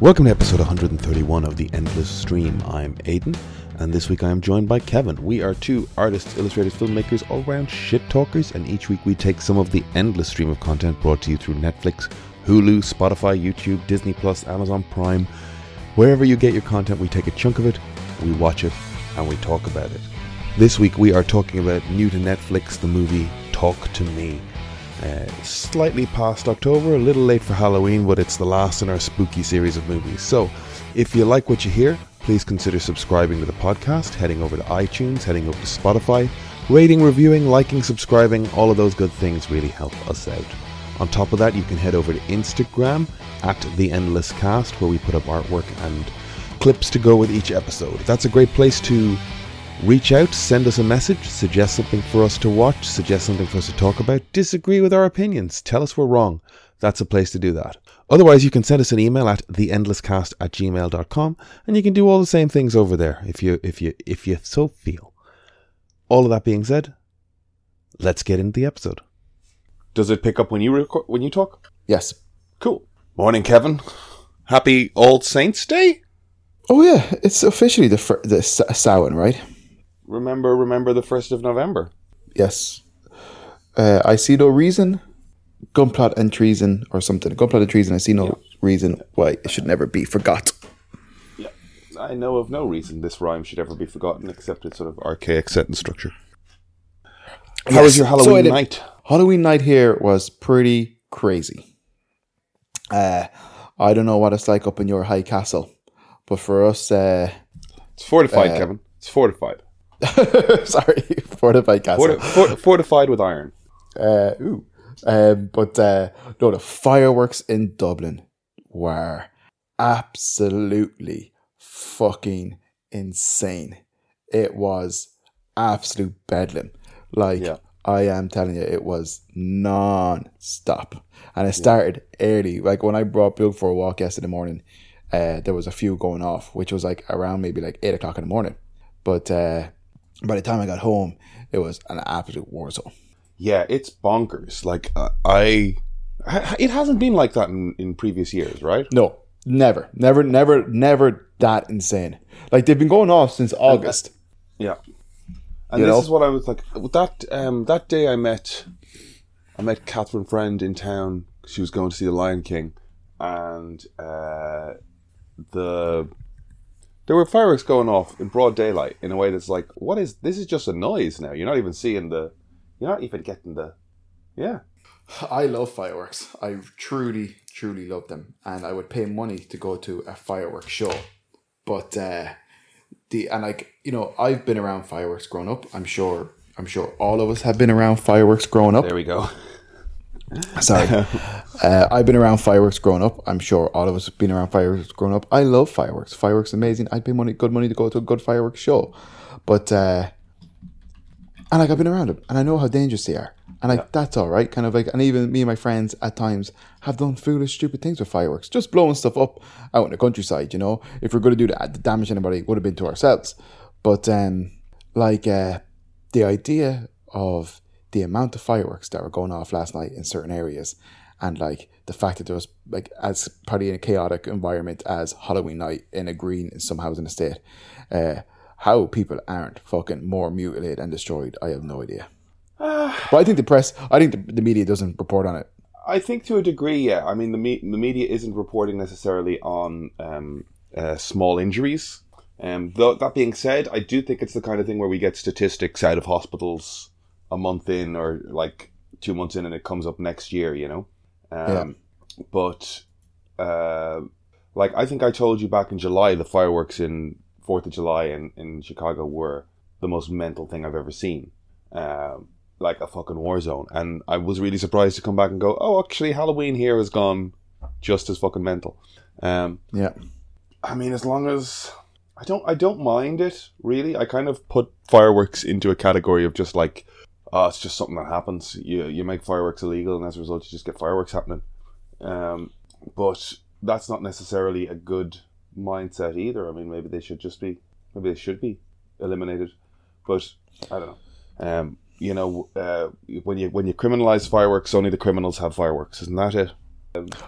Welcome to episode 131 of The Endless Stream. I'm Aidan, and this week I am joined by Kevin. We are two artists, illustrators, filmmakers, all round shit talkers, and each week we take some of the endless stream of content brought to you through Netflix, Hulu, Spotify, YouTube, Disney Plus, Amazon Prime. Wherever you get your content, we take a chunk of it, we watch it, and we talk about it. This week we are talking about new to Netflix, the movie Talk to Me. Uh, slightly past October, a little late for Halloween, but it's the last in our spooky series of movies. So, if you like what you hear, please consider subscribing to the podcast, heading over to iTunes, heading over to Spotify, rating, reviewing, liking, subscribing, all of those good things really help us out. On top of that, you can head over to Instagram at The Endless Cast, where we put up artwork and clips to go with each episode. That's a great place to reach out, send us a message, suggest something for us to watch, suggest something for us to talk about, disagree with our opinions, tell us we're wrong. That's a place to do that. Otherwise, you can send us an email at theendlesscast at gmail.com and you can do all the same things over there if you if you if you so feel. All of that being said, let's get into the episode. Does it pick up when you record when you talk? Yes. Cool. Morning, Kevin. Happy All Saints Day. Oh yeah, it's officially the fir- the S- Samhain, right? Remember, remember the first of November. Yes. Uh, I see no reason, gunplot and treason, or something. Gunplot and treason. I see no reason why it should never be forgot. Yeah, I know of no reason this rhyme should ever be forgotten except its sort of archaic sentence structure. How was your Halloween did- night? Halloween night here was pretty crazy. Uh, I don't know what it's like up in your high castle, but for us, uh, It's fortified, Kevin. It's fortified. sorry, fortified castle. Forti- for- fortified with iron. Uh, ooh. Um, but uh, no, the fireworks in Dublin were absolutely fucking insane. It was absolute bedlam. Like Yeah. I am telling you, it was non-stop, and it started early. Like when I brought Bill for a walk yesterday morning, uh, there was a few going off, which was like around maybe like eight o'clock in the morning. But uh, by the time I got home, it was an absolute war zone. Yeah, it's bonkers. Like uh, I, it hasn't been like that in, in previous years, right? No, never, never, never, never that insane. Like they've been going off since August. Yeah. And You this know? is what I was like. That um, that day, I met I met Catherine Friend in town. She was going to see the Lion King, and uh, the there were fireworks going off in broad daylight in a way that's like, what is this? Is just a noise now. You're not even seeing the. You're not even getting the. Yeah. I love fireworks. I truly, truly love them, and I would pay money to go to a fireworks show. But uh, the and like you know, I've been around fireworks growing up. I'm sure. I'm sure all of us have been around fireworks growing up. There we go. Sorry. uh, I've been around fireworks growing up. I'm sure all of us have been around fireworks growing up. I love fireworks. Fireworks amazing. I'd pay money, good money to go to a good fireworks show. But, uh, and like I've been around them and I know how dangerous they are. And like, that's all right. Kind of like, and even me and my friends at times have done foolish, stupid things with fireworks. Just blowing stuff up out in the countryside, you know? If we're going to do that, the damage anybody would have been to ourselves. But, um, like, uh, the idea of the amount of fireworks that were going off last night in certain areas and like the fact that there was like as probably in a chaotic environment as Halloween night in a green in some housing estate, uh, how people aren't fucking more mutilated and destroyed, I have no idea. but I think the press, I think the, the media doesn't report on it. I think to a degree, yeah. I mean, the me- the media isn't reporting necessarily on um, uh, small injuries. Um, though that being said, I do think it's the kind of thing where we get statistics out of hospitals a month in or like two months in, and it comes up next year. You know, um, but uh, like I think I told you back in July, the fireworks in Fourth of July in in Chicago were the most mental thing I've ever seen. Um, like a fucking war zone. And I was really surprised to come back and go, oh, actually, Halloween here has gone just as fucking mental. Um, Yeah. I mean, as long as I don't, I don't mind it really. I kind of put fireworks into a category of just like, oh, it's just something that happens. You you make fireworks illegal, and as a result, you just get fireworks happening. Um, but that's not necessarily a good mindset either. I mean, maybe they should just be, maybe they should be eliminated. But I don't know. Um, you know, uh, when you when you criminalize fireworks, only the criminals have fireworks. Isn't that it?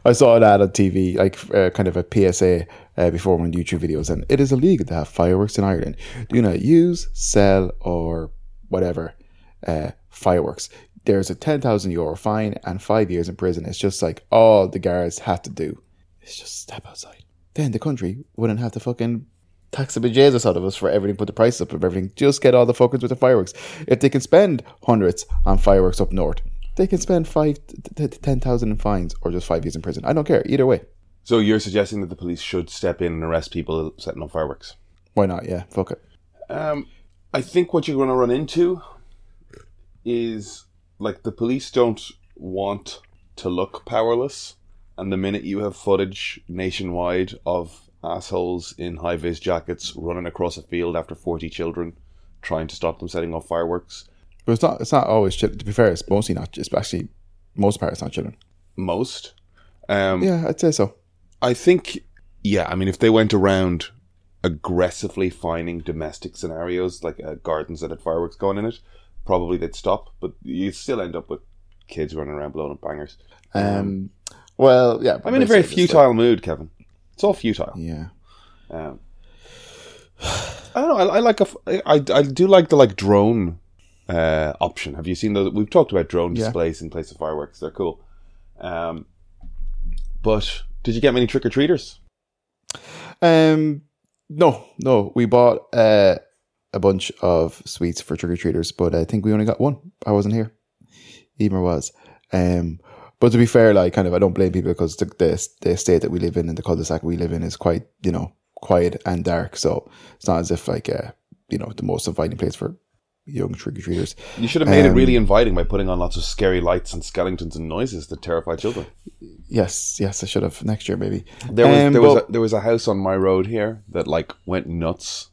I saw ad on TV, like uh, kind of a PSA uh, before one of the YouTube videos, and it is illegal to have fireworks in Ireland. Do not use, sell, or whatever uh, fireworks. There's a 10,000 euro fine and five years in prison. It's just like all the guards have to do is just step outside. Then the country wouldn't have to fucking tax the bejesus out of us for everything, put the price up of everything. Just get all the fuckers with the fireworks. If they can spend hundreds on fireworks up north, they can spend five to ten thousand in fines or just five years in prison. I don't care either way. So you're suggesting that the police should step in and arrest people setting off fireworks? Why not? Yeah, fuck it. Um, I think what you're going to run into is like the police don't want to look powerless, and the minute you have footage nationwide of assholes in high vis jackets running across a field after 40 children trying to stop them setting off fireworks, But it's not. It's not always children. To be fair, it's mostly not. It's actually most part it's not children. most. Um, Yeah, I'd say so. I think, yeah, I mean, if they went around aggressively finding domestic scenarios, like uh, gardens that had fireworks going in it, probably they'd stop, but you'd still end up with kids running around blowing up bangers. Um. Well, yeah. I'm in a very futile mood, Kevin. It's all futile. yeah. Um, I don't know. I, I like a. I, I do like the like drone uh, option. Have you seen those? We've talked about drone Yeah. displays in place of fireworks. They're cool. Um, but did you get many trick or treaters? Um, no, no. We bought uh, a bunch of sweets for trick or treaters, but I think we only got one. I wasn't here. Emer was. Um, but to be fair, like kind of, I don't blame people because the, the the estate that we live in and the cul-de-sac we live in is quite, you know, quiet and dark. So it's not as if like, uh, you know, the most inviting place for young trick or treaters. You should have made it Um, really inviting by putting on lots of scary lights and skeletons and noises that terrify children. Yes, yes, I should have next year maybe. There was Um, there was but- a, there was a house on my road here that like went nuts,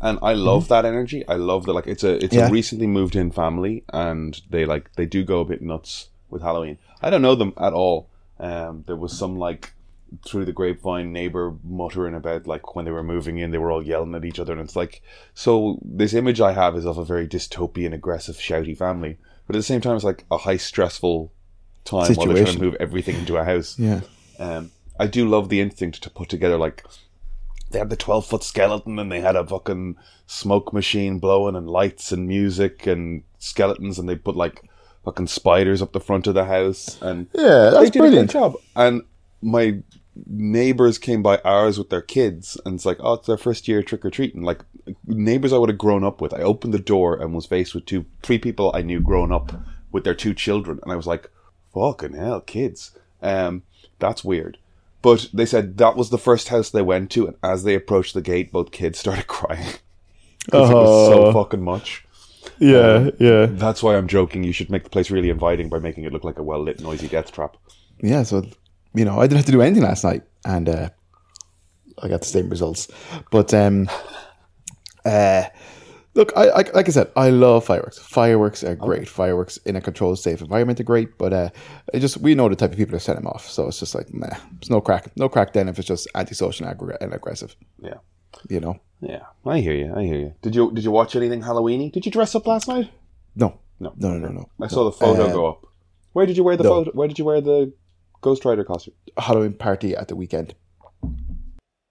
and I love that energy. I love that like it's a it's Mm-hmm. Yeah. a recently moved in family, and they like they do go a bit nuts with Halloween. I don't know them at all. Um, there was some like through the grapevine neighbor muttering about like when they were moving in, they were all yelling at each other, and it's like so. This image I have is of a very dystopian, aggressive, shouty family, but at the same time, it's like a high stressful time while they're trying to move everything into a house. Yeah. Um, I do love the instinct to put together like they had the twelve foot skeleton and they had a fucking smoke machine blowing and lights and music and skeletons and they put like fucking spiders up the front of the house and Yeah, they that's did brilliant. job. And my neighbors came by ours with their kids and it's like, oh, it's their first year trick or treating. Like neighbors I would have grown up with. I opened the door and was faced with two, three people I knew growing up with their two children, and I was like, fucking hell, kids. Um, that's weird. But they said that was the first house they went to, and as they approached the gate, both kids started crying because it was so Oh. fucking much. Yeah, yeah. That's why I'm joking. You should make the place really inviting by making it look like a well lit, noisy death trap. yeah, so you know, I didn't have to do anything last night, and uh, I got the same results. But um, uh, look, I, I like I said, I love fireworks. Fireworks are great. Fireworks in a controlled, safe environment are great. But uh, it just we know the type of people that set them off, so it's just like, nah, it's no crack, no crack. Then if it's just antisocial and, and aggressive, Yeah. you know, Yeah, I hear you. I hear you. Did you did you watch anything Halloweeny? Did you dress up last night? no, No, no, no, no, no. I saw the photo Uh, go up. Where did you wear the no. photo? Where did you wear the Ghost Rider costume? Halloween party at the weekend.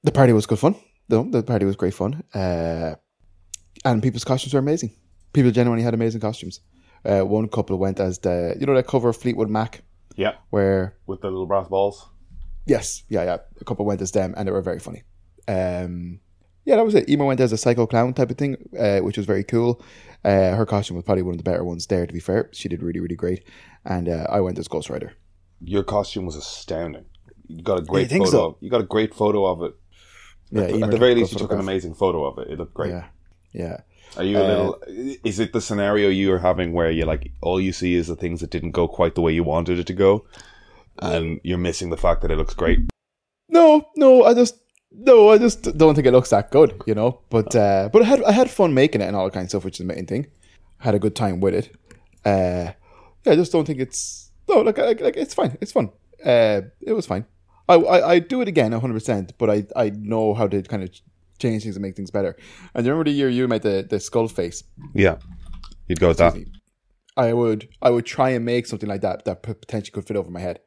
The party was good fun. No, the party was great fun. Uh, and people's costumes were amazing. People genuinely had amazing costumes. Uh, one couple went as the you know that cover of Fleetwood Mac Yeah, where with the little brass balls. yes, yeah, yeah. A couple went as them and they were very funny. Um, yeah, that was it. Emer went as a psycho clown type of thing, uh, which was very cool. Uh, her costume was probably one of the better ones there. To be fair, she did really, really great. And uh, I went as Ghost Rider. Your costume was astounding. You got a great think photo. so? You got a great photo of it. Yeah, At Emer the very least, you took an amazing photo of it. It looked great. Yeah, yeah. Are you a Uh, little? Is it the scenario you are having where you're like all you see is the things that didn't go quite the way you wanted it to go, and you're missing the fact that it looks great? No, no, I just no, I just don't think it looks that good, you know. But uh, but I had I had fun making it and all that kind of stuff, which is the main thing. had a good time with it. Uh, yeah, I just don't think it's no, like, like, like it's fine, it's fun. Uh, it was fine. I I I do it again, hundred percent. But I I know how to kind of change things and make things better. And you remember the year you made the the skull face? Yeah, you'd go with that. I would I would try and make something like that that potentially could fit over my head.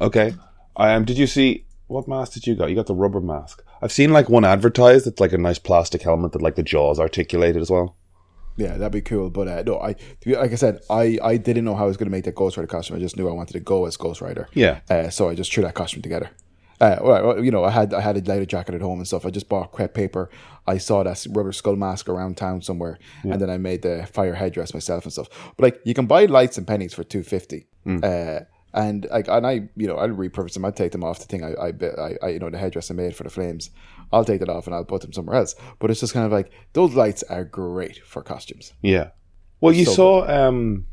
Okay. I um, did you see what mask did you got? You got the rubber mask. I've seen like one advertised. It's like a nice plastic helmet that like the jaws articulated as well. Yeah, that'd be cool. But uh, no, I be- like I said, I, I didn't know how I was going to make that Ghost Rider costume. I just knew I wanted to go as Ghost Rider. Yeah. Uh, so I just threw that costume together. Uh, well, you know, I had I had a leather jacket at home and stuff. I just bought crepe paper. I saw that rubber skull mask around town somewhere, and then I made the fire headdress myself and stuff. But like, you can buy lights and pennies for two fifty. Uh, and like, and I, you know, I'll repurpose them. I'd take them off the thing. I, I, I, you know, the headdress I made for the flames. I'll take that off and I'll put them somewhere else. But it's just kind of like those lights are great for costumes. Yeah. Well, you So saw um,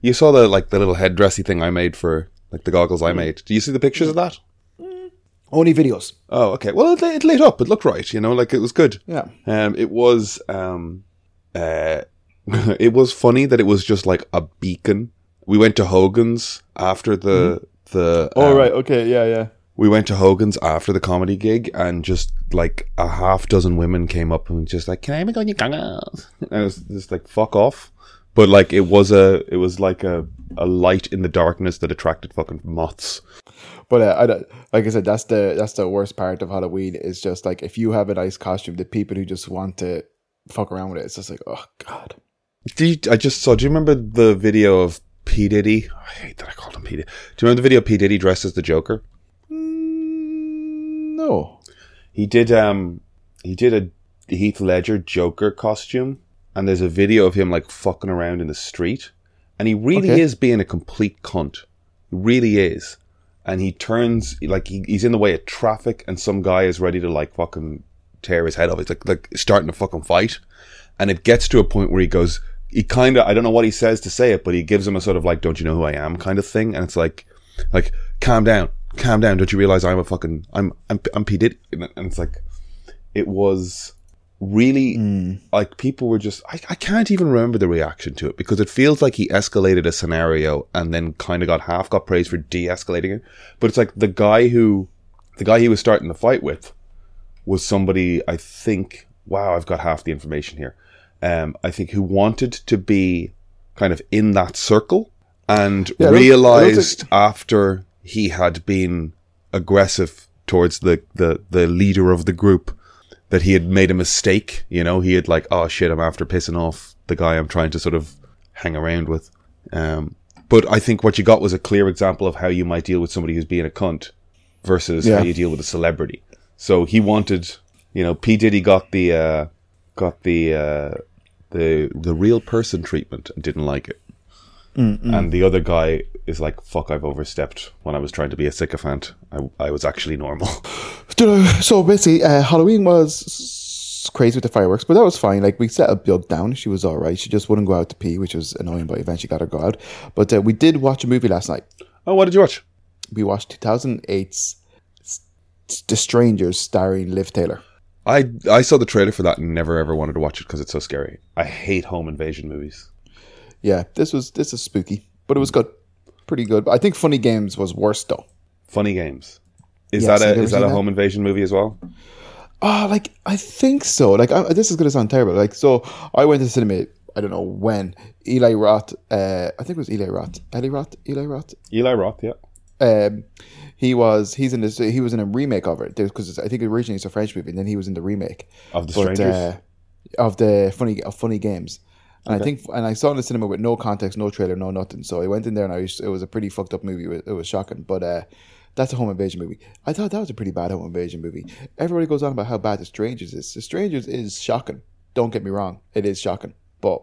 you saw the like the little headdressy thing I made for like the goggles Mm. I made. Do you see the pictures of that? Only videos. Oh, okay. Well, it, it lit up. It looked right. You know, like it was good. Yeah. Um, it was um, uh, it was funny that it was just like a beacon. We went to Hogan's after the the. Oh um, right. Okay. Yeah. Yeah. We went to Hogan's after the comedy gig, and just like a half dozen women came up and just like, "Can I have a go on your goggles?" And it was just like, "Fuck off." But like, it was a, it was like a, a light in the darkness that attracted fucking moths. But uh, I don't, like I said, that's the that's the worst part of Halloween is just like if you have a nice costume, the people who just want to fuck around with it, it's just like, oh god. Do you, I just saw. Do you remember the video of P Diddy? I hate that I called him P Diddy. Do you remember the video of P Diddy dressed as the Joker? Mm, no. He did. Um, he did a Heath Ledger Joker costume, and there's a video of him like fucking around in the street, and he really Okay. is being a complete cunt. He really is, and he turns like he, he's in the way of traffic, and some guy is ready to like fucking tear his head off. It's like like starting to fucking fight, and it gets to a point where he goes. He kind of I don't know what he says to say it, but he gives him a sort of like "Don't you know who I am?" kind of thing, and it's like like calm down, calm down. Don't you realize I'm a fucking I'm I'm I'm P Diddy, and it's like it was really like people were just I, I can't even remember the reaction to it because it feels like he escalated a scenario and then kind of got half got praised for de-escalating it. But it's like the guy who the guy he was starting the fight with was somebody i think wow i've got half the information here um i think who wanted to be kind of in that circle and Yeah, realized after he had been aggressive towards the, the the leader of the group that he had made a mistake. You know, he had like, oh shit, I'm after pissing off the guy I'm trying to sort of hang around with. Um, but I think what you got was a clear example of how you might deal with somebody who's being a cunt versus Yeah. how you deal with a celebrity. So he wanted, you know, P Diddy got the uh, got the uh, the the real person treatment and didn't like it. And the other guy is like, "Fuck! I've overstepped when I was trying to be a sycophant. I, I was actually normal." So basically, uh, Halloween was crazy with the fireworks, but that was fine. Like we set settled Bug down; she was all right. She just wouldn't go out to pee, which was annoying, but eventually got her go out. But uh, we did watch a movie last night. oh, what did you watch? We watched 2008's The Strangers, starring Liv Taylor. I I saw the trailer for that and never ever wanted to watch it because it's so scary. I hate home invasion movies. Yeah, this was this is spooky, but it was good, pretty good. But I think Funny Games was worse though. Funny games. Is Yes, that a is that a that? home invasion movie as well? Ah, like I think so. Like I, this is gonna sound terrible. Like so, I went to the cinema. I don't know when. Eli Roth. Uh, I think it was Eli Roth. Eli Roth. Eli Roth. Eli Roth, yeah. Um, he was. He's in this. He was in a remake of it because I think originally it's a French movie, and then he was in the remake Of the But, strangers. uh, of the funny of funny games. And I think, and I saw it in the cinema with no context, no trailer, no nothing. So I went in there, and I was, it was a pretty fucked up movie. It was, it was shocking, but uh, that's a home invasion movie. I thought that was a pretty bad home invasion movie. Everybody goes on about how bad The Strangers is. The Strangers is shocking. Don't get me wrong, it is shocking, but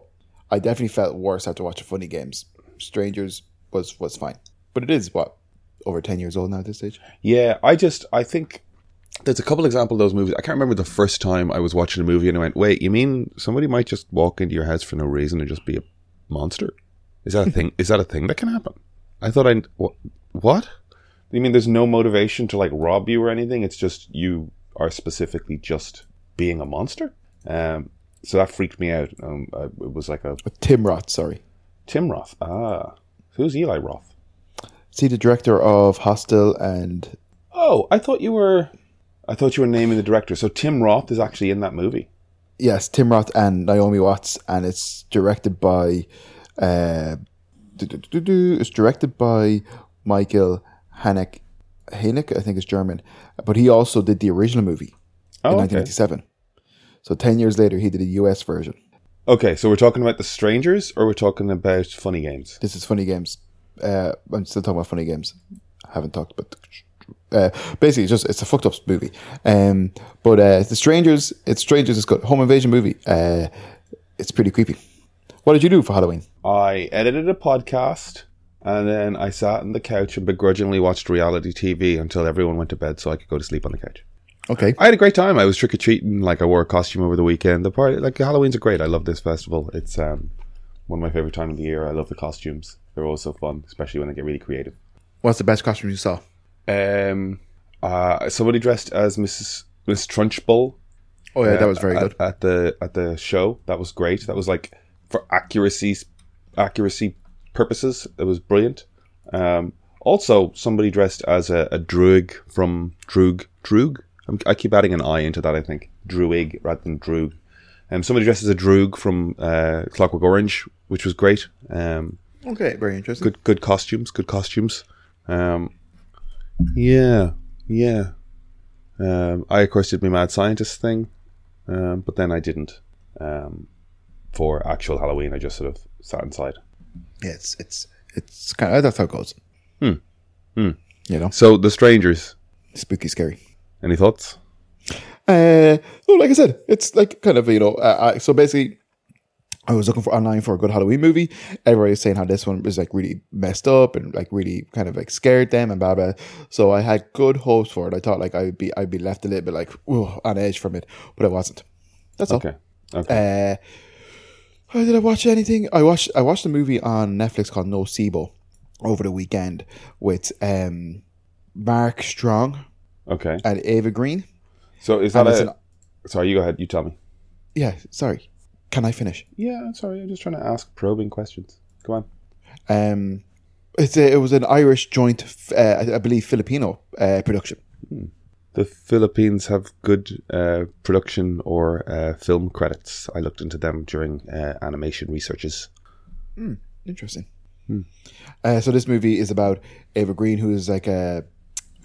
I definitely felt worse after watching Funny Games. Strangers was was fine, but it is what over ten years old now at this stage. Yeah, I just I think there's a couple examples of those movies. I can't remember the first time I was watching a movie and I went, "Wait, you mean somebody might just walk into your house for no reason and just be a monster? Is that a thing? Is that a thing that can happen?" I thought I what? What? You mean there's no motivation to like rob you or anything? It's just you are specifically just being a monster. Um, so that freaked me out. Um, I, it was like a Tim Roth, sorry. Tim Roth. Ah, who's Eli Roth? See the director of Hostel and Oh, I thought you were. I thought you were naming the director. So Tim Roth is actually in that movie. yes, Tim Roth and Naomi Watts, and it's directed by. Uh, it's directed by Michael Haneke Haneke, I think is German, but he also did the original movie Oh, in okay. 1987. So 10 years later, he did a US version. Okay, so we're talking about the strangers, or we're talking about funny games. This is Funny Games. Uh, I'm still talking about Funny Games. I haven't talked about. Uh, basically, it's just it's a fucked up movie. Um, but uh, the Strangers, it's Strangers It's good. Home invasion movie. Uh, it's pretty creepy. What did you do for Halloween? I edited a podcast, and then I sat on the couch and begrudgingly watched reality TV until everyone went to bed, so I could go to sleep on the couch. Okay. I had a great time. I was trick or treating. Like I wore a costume over the weekend. The party, like Halloween's are great. I love this festival. It's um, one of my favorite time of the year. I love the costumes. They're always so fun, especially when they get really creative. What's the best costume you saw? Um, uh, somebody dressed as Mrs. Miss Trunchbull. Oh yeah, that was very at, good. at the at the show. That was great. That was like for accuracy accuracy purposes. It was brilliant. Um, also, somebody dressed as a, a druid from Droog. Droog. I'm, I keep adding an I into that. I think Druig rather than Droog. Um, somebody dressed as a Droog from uh, Clockwork Orange, which was great. Um, Okay, very interesting. good good costumes. Good costumes. Um, yeah, yeah. Um, I of course did my mad scientist thing, um, but then I didn't. Um, for actual Halloween, I just sort of sat inside. Yeah, it's it's it's kind of that's how it goes. Hmm. Hmm. You know, So the strangers. spooky, scary. Any thoughts? Uh, no, like I said, it's like kind of you know. Uh, I, so basically, I was looking for online for a good Halloween movie. Everybody was saying how this one was like really messed up and like really kind of like scared them and blah blah. So I had good hopes for it. I thought like I would be I'd be left a little bit like on edge from it, but I wasn't. That's all. Okay. Okay. Uh, oh, did I watch anything? I watched I watched a movie on Netflix called Nocebo over the weekend with um, Mark Strong okay. and Eva Green. So is that and a? an- Sorry, you go ahead. You tell me. Yeah, sorry. Can I finish? Yeah, I'm sorry. I'm just trying to ask probing questions. Go on. Um, it's a, it was an Irish joint, uh, I believe, Filipino uh, production. The Philippines have good uh, production or uh, film credits. I looked into them during uh, animation researches. Interesting. Uh, so this movie is about Eva Green, who is like a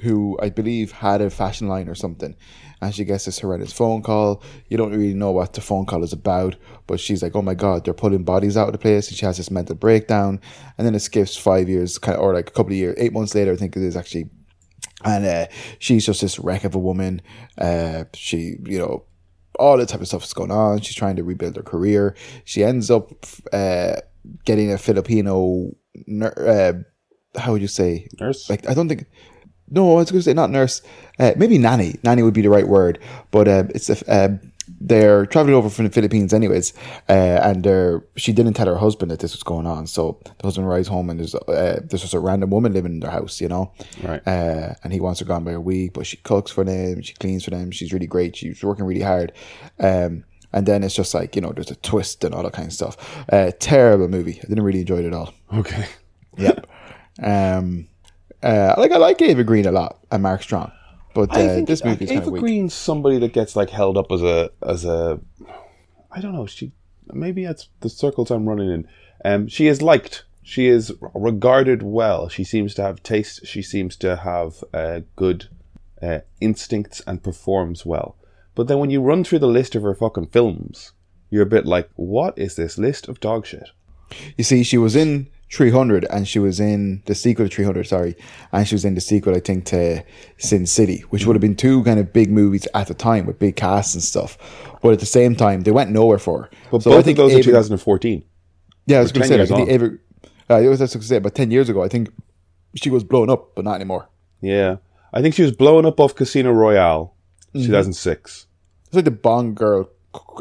who I believe had a fashion line or something, and she gets this horrendous phone call. You don't really know what the phone call is about, but she's like, "Oh my god, they're pulling bodies out of the place," and she has this mental breakdown. And then it skips five years, kind of, or like a couple of years, eight months later, I think it is actually, and uh, she's just this wreck of a woman. Uh, she, you know, all the type of stuff is going on. She's trying to rebuild her career. She ends up uh, getting a Filipino, ner- uh, how would you say? Nurse? Like I don't think. No, I was going to say not nurse. Uh, maybe nanny. Nanny would be the right word. But uh, it's a, uh, they're traveling over from the Philippines, anyways. Uh, and they're, she didn't tell her husband that this was going on. So the husband arrives home and there's uh, there's just a random woman living in their house, you know. Right. Uh, and he wants her gone by a week, but she cooks for them, she cleans for them. She's really great. She's working really hard. Um, and then it's just like you know, there's a twist and all that kind of stuff. Uh, terrible movie. I didn't really enjoy it at all. Okay. Yep. um, uh, like I like Eva Green a lot and Mark Strong, but uh, I think this movie is kind Eva weak. Green's somebody that gets like held up as a as a I don't know. She maybe that's the circles I'm running in. Um, she is liked. She is regarded well. She seems to have taste. She seems to have uh, good uh, instincts and performs well. But then when you run through the list of her fucking films, you're a bit like, what is this list of dog shit? You see, she was in 300 and she was in the sequel to 300, sorry, and she was in the sequel, I think, to Sin City, which would have been two kind of big movies at the time with big casts and stuff. But at the same time, they went nowhere for her. But So I both of think those are 2014. Yeah, I was going to say, like, I Eva, uh, it was that's what I was gonna say, but 10 years ago, I think she was blown up, but not anymore. Yeah. I think she was blown up off Casino Royale, 2006. It's like the Bond girl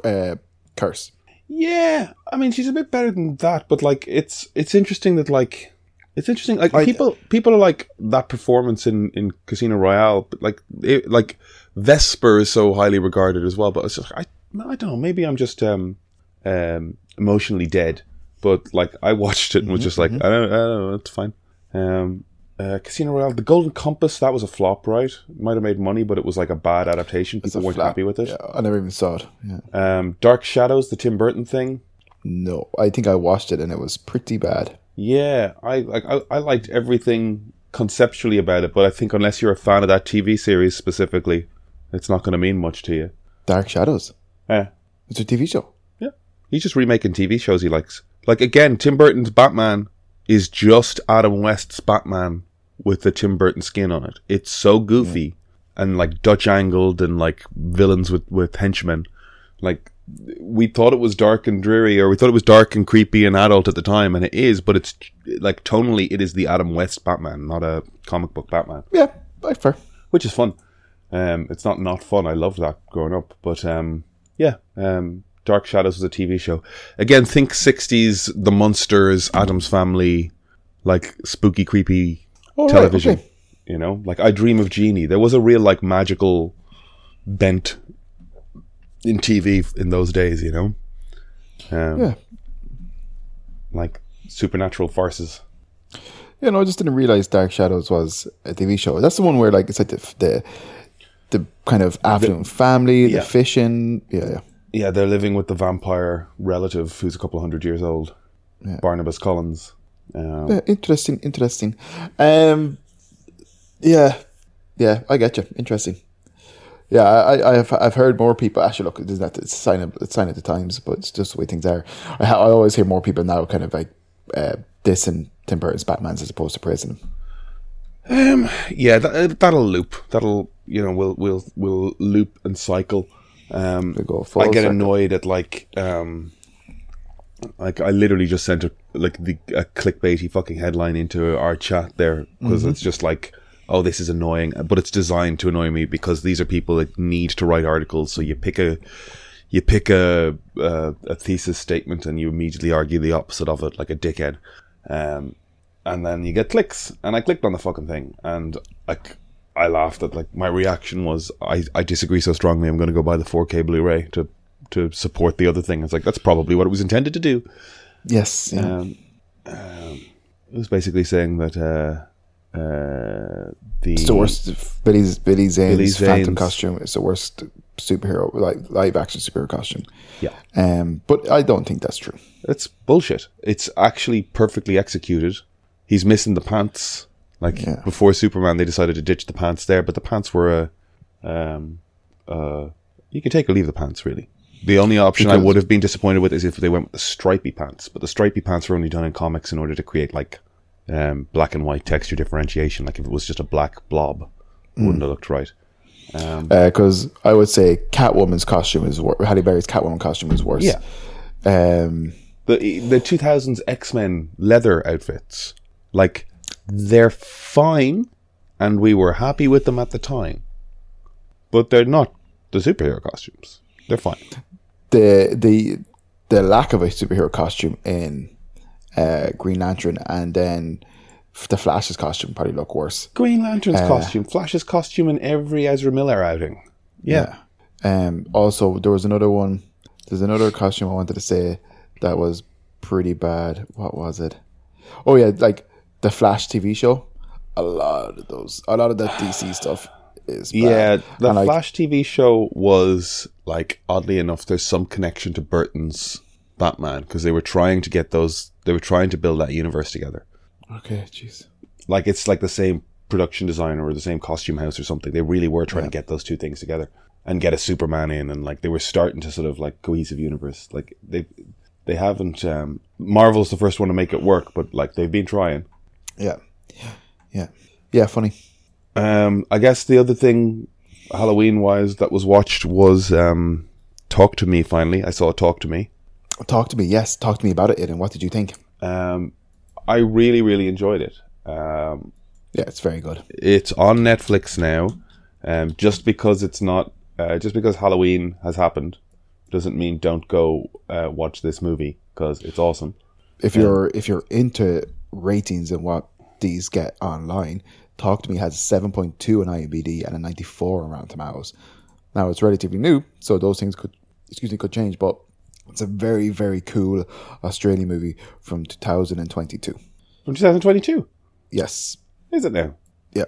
uh, curse. Yeah, I mean she's a bit better than that, but like it's it's interesting that like it's interesting like I- people people are like that performance in in Casino Royale, but like it, like Vesper is so highly regarded as well. But it's just I I don't know maybe I'm just um um emotionally dead, but like I watched it and was just like I don't I don't know it's fine. Um. Uh, Casino Royale, The Golden Compass, that was a flop, right? Might have made money, but it was like a bad adaptation. People weren't flap. happy with it. Yeah, I never even saw it. Yeah. Um, Dark Shadows, the Tim Burton thing, No, I think I watched it and it was pretty bad. Yeah, I like I, I liked everything conceptually about it, but I think unless you're a fan of that TV series specifically, it's not going to mean much to you. Dark Shadows. Yeah. It's a TV show. Yeah. He's just remaking TV shows he likes. Like again, Tim Burton's Batman is just Adam West's Batman with the Tim Burton skin on it. It's so goofy and like Dutch angled and like villains with with henchmen. Like we thought it was dark and dreary, or we thought it was dark and creepy and adult at the time, and it is. But it's like tonally, it is the Adam West Batman, not a comic book Batman, Yeah, fair. which is fun. Um, it's not not fun. I loved that growing up, but um, yeah. Um, Dark Shadows was a TV show. Again, think '60s, The Munsters, Addams Family, like spooky, creepy Right, television. okay. You know, like I Dream of Jeannie. There was a real like magical bent in TV in those days. You know, um, Yeah. like supernatural farces. You know, I just didn't realize Dark Shadows was a TV show. That's the one where like it's like the the, the kind of afternoon family, yeah. the fishing. Yeah, yeah. Yeah, they're living with the vampire relative who's a couple hundred years old, Barnabas Collins. Um, Yeah, interesting, interesting. Um, yeah, yeah, I get you. Interesting. Yeah, I, I- I've I've heard more people. Actually, look, it's not it's a sign of it's sign of the times, but it's just the way things are. I, ha- I always hear more people now, kind of like uh, dissing Tim Burton's Batman's as opposed to praising him. yeah, that, that'll loop. That'll you know we'll we'll we'll loop and cycle. Um, I get annoyed at like um, like I literally just sent a like the a clickbaity fucking headline into our chat there because it's just like oh this is annoying, but it's designed to annoy me because these are people that need to write articles. So you pick a you pick a a, a thesis statement and you immediately argue the opposite of it like a dickhead. Um, and then you get clicks. And I clicked on the fucking thing, and like I laughed at like my reaction was I, I disagree so strongly. I'm going to go buy the 4K Blu-ray to to support the other thing. It's like that's probably what it was intended to do. Yes, yeah. Um, um, it was basically saying that uh, uh, the it's the worst. Billy's Billy Zane's, Billy Phantom costume is the worst superhero, like live action superhero costume. yeah, Um, but I don't think that's true. it's bullshit. It's actually perfectly executed. He's missing the pants. Like Yeah. before Superman, they decided to ditch the pants there, but the pants were a, um, uh, you can take or leave the pants really. The only option I would have been disappointed with is if they went with the stripy pants, but the stripy pants were only done in comics in order to create like um, black and white texture differentiation. Like if it was just a black blob, it Mm. wouldn't have looked right. Um, Because I would say Catwoman's costume is worse. Halle Berry's Catwoman costume is worse. Yeah. Um, the the 2000s X-Men leather outfits like they're fine and we were happy with them at the time but they're not the superhero costumes they're fine the the the lack of a superhero costume in uh, Green Lantern and then the Flash's costume probably look worse. green lantern's costume flash's costume in every ezra miller outing yeah, Um, also, there was another one. There's another costume I wanted to say that was pretty bad. What was it? Oh yeah, like the Flash TV show. A lot of those, a lot of that DC stuff is bad. yeah the And, like, flash tv show was like oddly enough there's some connection to burton's batman because they were trying to get those they were trying to build that universe together Okay, jeez. like it's like the same production designer or the same costume house or something. They really were trying to get those two things together and get a Superman in, and like they were starting to sort of like cohesive universe. Like they they haven't. Um, Marvel's the first one to make it work, but like they've been trying. Yeah. Yeah, yeah, yeah. Funny. Um, I guess the other thing, Halloween wise, that was watched was um, Talk to Me. Finally, I saw Talk to Me. Talk to me. Yes, talk to me about it, Aidan. What did you think? Um, I really, really enjoyed it. Um, Yeah, it's very good. it's on Netflix now. Um, just because it's not, uh, just because Halloween has happened, doesn't mean don't go uh, watch this movie because it's awesome. If you're if you're into ratings and what these get online, Talk to Me has a seven point two on IMDb and a ninety four on Rotten Tomatoes. Now it's relatively new, so those things could excuse me could change, but it's a very very cool Australian movie from two thousand and twenty two. From 2022, Yes. is it now? Yeah.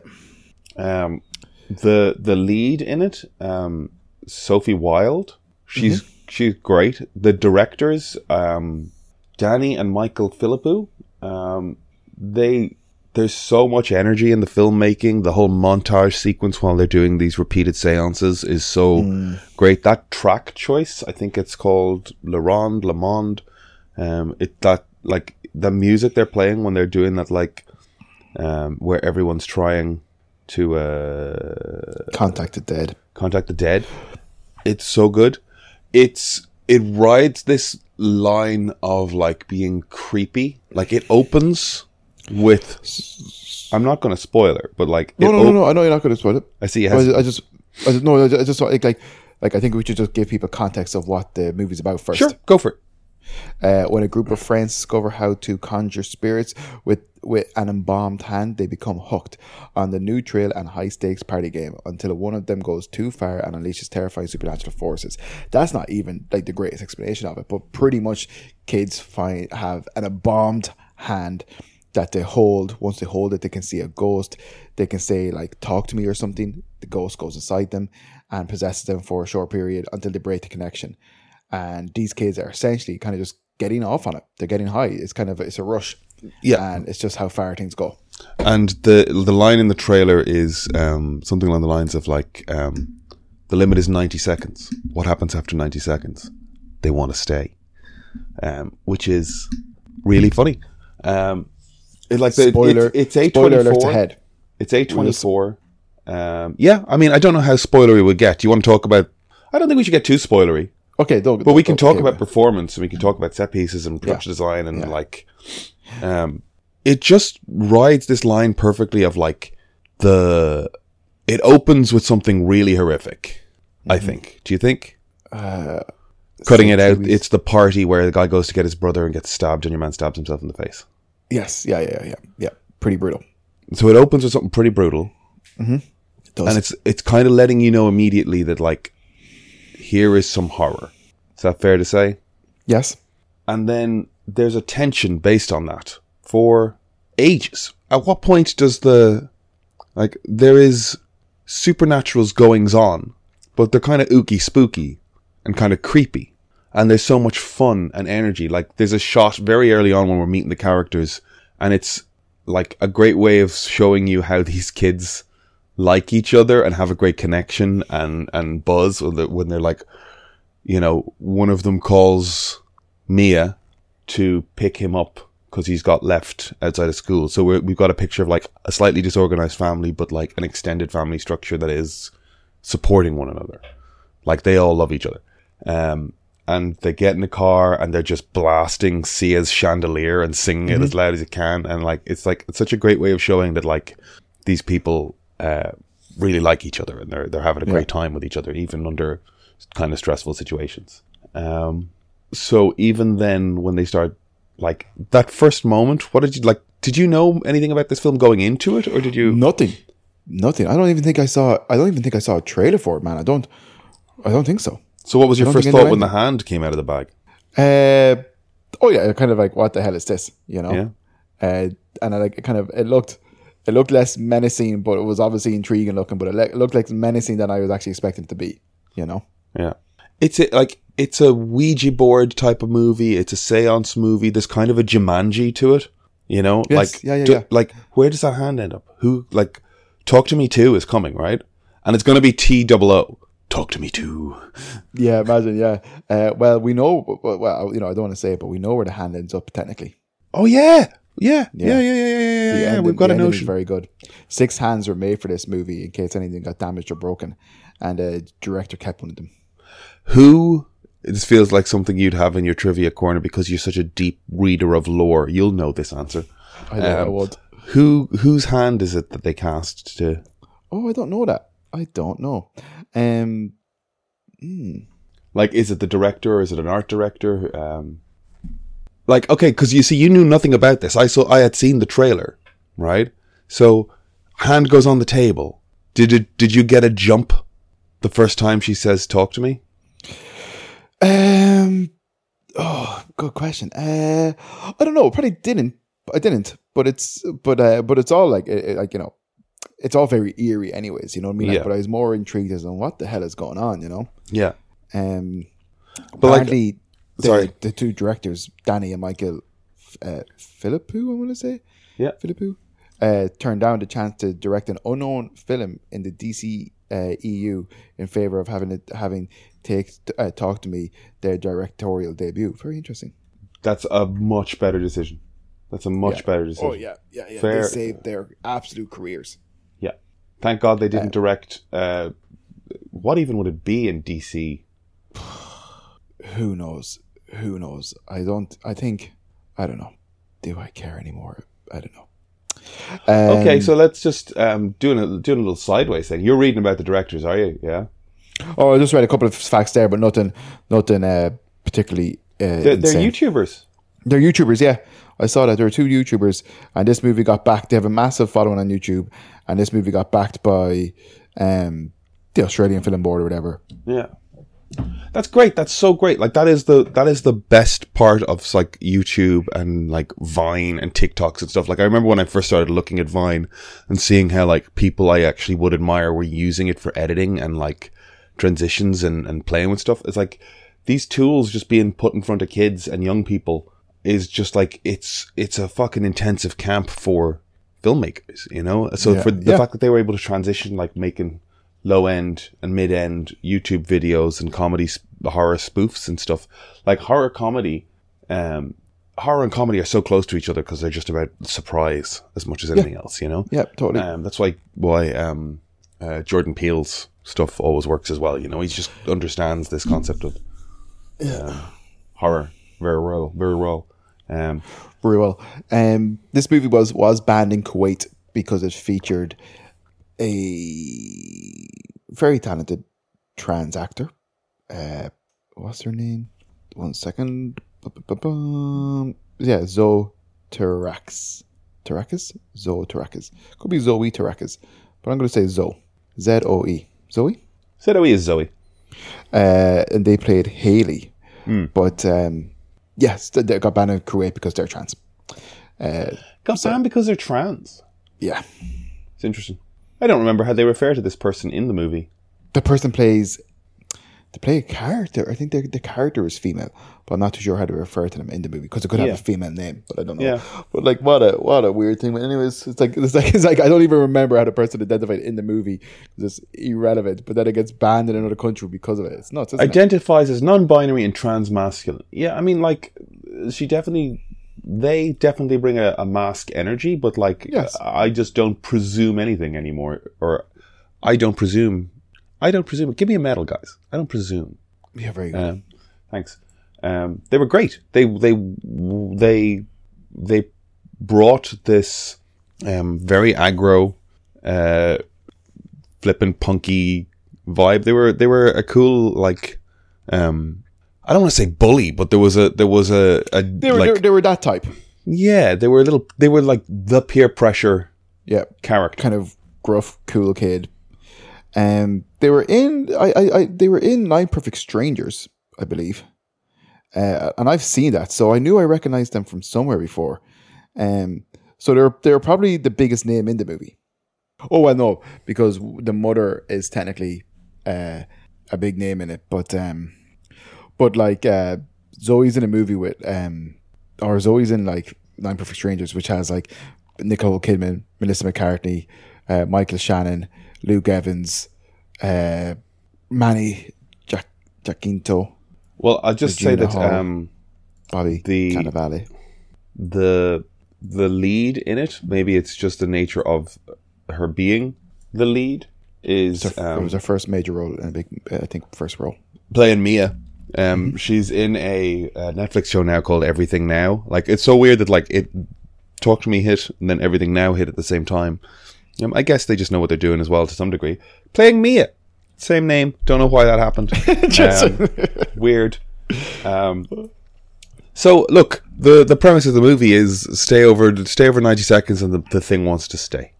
Um, the the lead in it, um, Sophie Wilde, she's she's great. The directors, um, Danny and Michael Philippou, um, they there's so much energy in the filmmaking. The whole montage sequence while they're doing these repeated seances is so Mm. great. That track choice, I think it's called Le Ronde, Le Monde. Um, it that like the music they're playing when they're doing that, like um, where everyone's trying to uh, Contact the dead. contact the dead. It's so good. It's it rides this line of like being creepy. Like it opens with. I'm not going to spoil it, but like No, no, op- no, no. I know you're not going to spoil it. I see it I has just, I just, I just no, I just, I just like, like, like, I think we should just give people context of what the movie's about first. sure go for it. Uh, when a group of friends discover how to conjure spirits with with an embalmed hand, they become hooked on the new trail and high stakes party game until one of them goes too far and unleashes terrifying supernatural forces. That's not even like the greatest explanation of it, but pretty much kids find have an embalmed hand that they hold. Once they hold it, they can see a ghost. They can say like "talk to me" or something. The ghost goes inside them and possesses them for a short period until they break the connection and these kids are essentially kind of just getting off on it. They're getting high. It's kind of it's a rush. Yeah. and it's just how far things go. And the the line in the trailer is um, something along the lines of like um, the limit is 90 seconds. What happens after 90 seconds? They want to stay, um, which is really funny. Um, it, like the, Spoiler. it's, it's eight spoiler alert ahead. It's eight twenty four. Um, yeah, I mean, I don't know how spoilery we get. Do you want to talk about? I don't think we should get too spoilery, Okay, though, but we can talk about performance and we can talk about set pieces and production Yeah. design and Yeah. like, um, it just rides this line perfectly of like the. It opens with something really horrific. I Mm-hmm. think. Do you think? Uh, Cutting it out, it's the party where the guy goes to get his brother and gets stabbed, and your man stabs himself in the face. Yes, yeah, yeah, yeah, yeah. Pretty brutal. So it opens with something pretty brutal. Mm-hmm. It does. and it's it's kind of letting you know immediately that like here is some horror. Is that fair to say? yes, And then there's a tension based on that for ages. At what point does the like there is supernatural's goings on, but they're kind of ooky spooky and kind of creepy. And there's so much fun and energy. Like there's a shot very early on when we're meeting the characters, and it's like a great way of showing you how these kids like each other and have a great connection and and buzz when they're, like, you know, one of them calls Mia to pick him up because he's got left outside of school. So we're, we've got a picture of like a slightly disorganized family, but like an extended family structure that is supporting one another. Like they all love each other. Um, and they get in the car and they're just blasting Sia's chandelier and singing it as loud as you can. And like, it's like, it's such a great way of showing that like these people, uh, really like each other and they're, they're having a great time with each other, even under kind of stressful situations. Um, so even then when they start like that first moment, what did you like? Did you know anything about this film going into it or did you? nothing, nothing. I don't even think I saw. I don't even think I saw a trailer for it, man. I don't. I don't think so. So what was your first think I knew thought when the hand came out of the bag? Uh, oh yeah, kind of like what the hell is this? You know. Yeah. Uh, and I like it kind of it looked it looked less menacing, but it was obviously intriguing looking. But it, le- looked like menacing than I was actually expecting it to be. You know. Yeah. It's a, like it's a Ouija board type of movie. It's a séance movie. There's kind of a Jumanji to it. You know, Yes. like Yeah, yeah, do- yeah. like where does that hand end up? Who like Talk to Me Too is coming, right? And it's going to be T double O. Talk to Me Too. Yeah, imagine. Yeah. Uh, well, we know. Well, you know, I don't want to say it, but we know where the hand ends up technically. Oh yeah, yeah, Yeah. yeah, yeah, yeah, yeah. yeah, yeah. ending- We've got a notion. Very good. Six hands were made for this movie in case anything got damaged or broken, and the director kept one of them. Who? This feels like something you'd have in your trivia corner because you're such a deep reader of lore. You'll know this answer. I know I Um, would. Who? Whose hand is it that they cast to? Oh, I don't know that. I don't know. Um, Like, is it the director or is it an art director? Um, like, okay, because you see, you knew nothing about this. I saw, I had seen the trailer, right? So, hand goes on the table. Did it? Did you get a jump the first time she says, "Talk to me"? um, oh, good question. Uh, I don't know. Probably didn't. I didn't. But it's but uh, but it's all like it, it- like you know, it's all very eerie, anyways. You know what I mean? Like, Yeah. but I was more intrigued as on what the hell is going on. You know. Yeah, Um, But, like- the, sorry. the two directors, Danny and Michael uh, Philippou, I want to say. Yeah. Philippou. uh, turned down the chance to direct an unknown film in the DC uh, EU in favor of having it having take uh, talk to me their directorial debut. Very interesting. That's a much better decision. That's a much Yeah. better decision. Oh yeah, yeah, yeah. Fair. They saved their absolute careers. Thank God they didn't direct. Uh, what even would it be in DC? Who knows? Who knows? I don't. I think. I don't know. Do I care anymore? I don't know. Um, Okay, so let's just um, doing a doing a little sideways thing. You're reading about the directors, are you? Yeah. Oh, I just read a couple of facts there, but nothing, nothing uh, particularly. Uh, They're, they're. YouTubers. They're YouTubers, yeah. I saw that there are two YouTubers, and this movie got backed. They have a massive following on YouTube, and this movie got backed by um, the Australian Film Board or whatever. Yeah. That's great. That's so great. Like that is the that is the best part of like YouTube and like Vine and TikToks and stuff. Like I remember when I first started looking at Vine and seeing how like people I actually would admire were using it for editing and like transitions and, and playing with stuff. It's like these tools just being put in front of kids and young people is just like it's it's a fucking intensive camp for filmmakers, you know? So Yeah. for the Yeah. fact that they were able to transition like making low end and mid end YouTube videos and comedy sp- horror spoofs and stuff. Like horror comedy, um, horror and comedy are so close to each other because they're just about surprise as much as anything else, you know? Yeah, totally. Um, that's why why um, uh, Jordan Peele's stuff always works as well. You know, he just understands this concept of um, horror very well, very well. Um, Very well. Um, this movie was was banned in Kuwait because it featured a very talented trans actor. Uh, what's her name? One second. Yeah, Zoe Tarax. Tarakas? Zoe Tarakas. Could be Zoe Tarakas. But I'm going to say Zoe. Z O E. Z O E is Zoe. Uh, and they played Haley. But um, yes, they- they got banned in Kuwait because they're trans. Uh, Got banned because they're trans. yeah. It's interesting. I don't remember how they refer to this person in the movie. the person plays they play a character. I think the the character is female, but I'm not too sure how to refer to them in the movie because it could have Yeah. a female name, but I don't know. Yeah. But like, what a what a weird thing. But anyways, it's like it's like it's like I don't even remember how the person identified in the movie. It's irrelevant. But then it gets banned in another country because of it. It's nuts. Isn't it? Identifies as non-binary and trans-masculine. Yeah, I mean, like, she definitely, they definitely bring a, a mask energy, but like, Yes. I just don't presume anything anymore, or I don't presume. I don't presume. Give me a medal, guys. I don't presume. Yeah, very good. Um, thanks. Um, they were great. They they they they brought this um, very aggro, uh, flippant, punky vibe. They were they were a cool like. Um, I don't want to say bully, but there was a there was a, a they were like they, were- they were that type. yeah they were a little they were like the peer pressure Yeah, character. kind of gruff, cool kid. Um, they were in. I, I, I they were in Nine Perfect Strangers, I believe. Uh, and I've seen that, so I knew I recognized them from somewhere before. Um, so they're they're probably the biggest name in the movie. Oh, well, no, because the mother is technically uh, a big name in it, but um, but like uh, Zoe's in a movie with um, or Zoe's in like Nine Perfect Strangers, which has like Nicole Kidman, Melissa McCarthy, uh, Michael Shannon, Luke Evans, uh, Manny Jac- Jacinto, Well, I'll just say that Hall. um, Bobby The- Cannavale. the the lead in it maybe it's just the nature of her being the lead is it um, was her first major role in a big, uh, I think, first role. playing Mia. Um, she's in a, uh Netflix show now called Everything Now. Like it's so weird that like it Talk to Me hit and then Everything Now hit at the same time. Um, I guess they just know what they're doing as well to some degree. Playing Mia, same name. Don't know why that happened. Um, weird. Um, so look, the the premise of the movie is stay over stay over ninety seconds, and the, the thing wants to stay.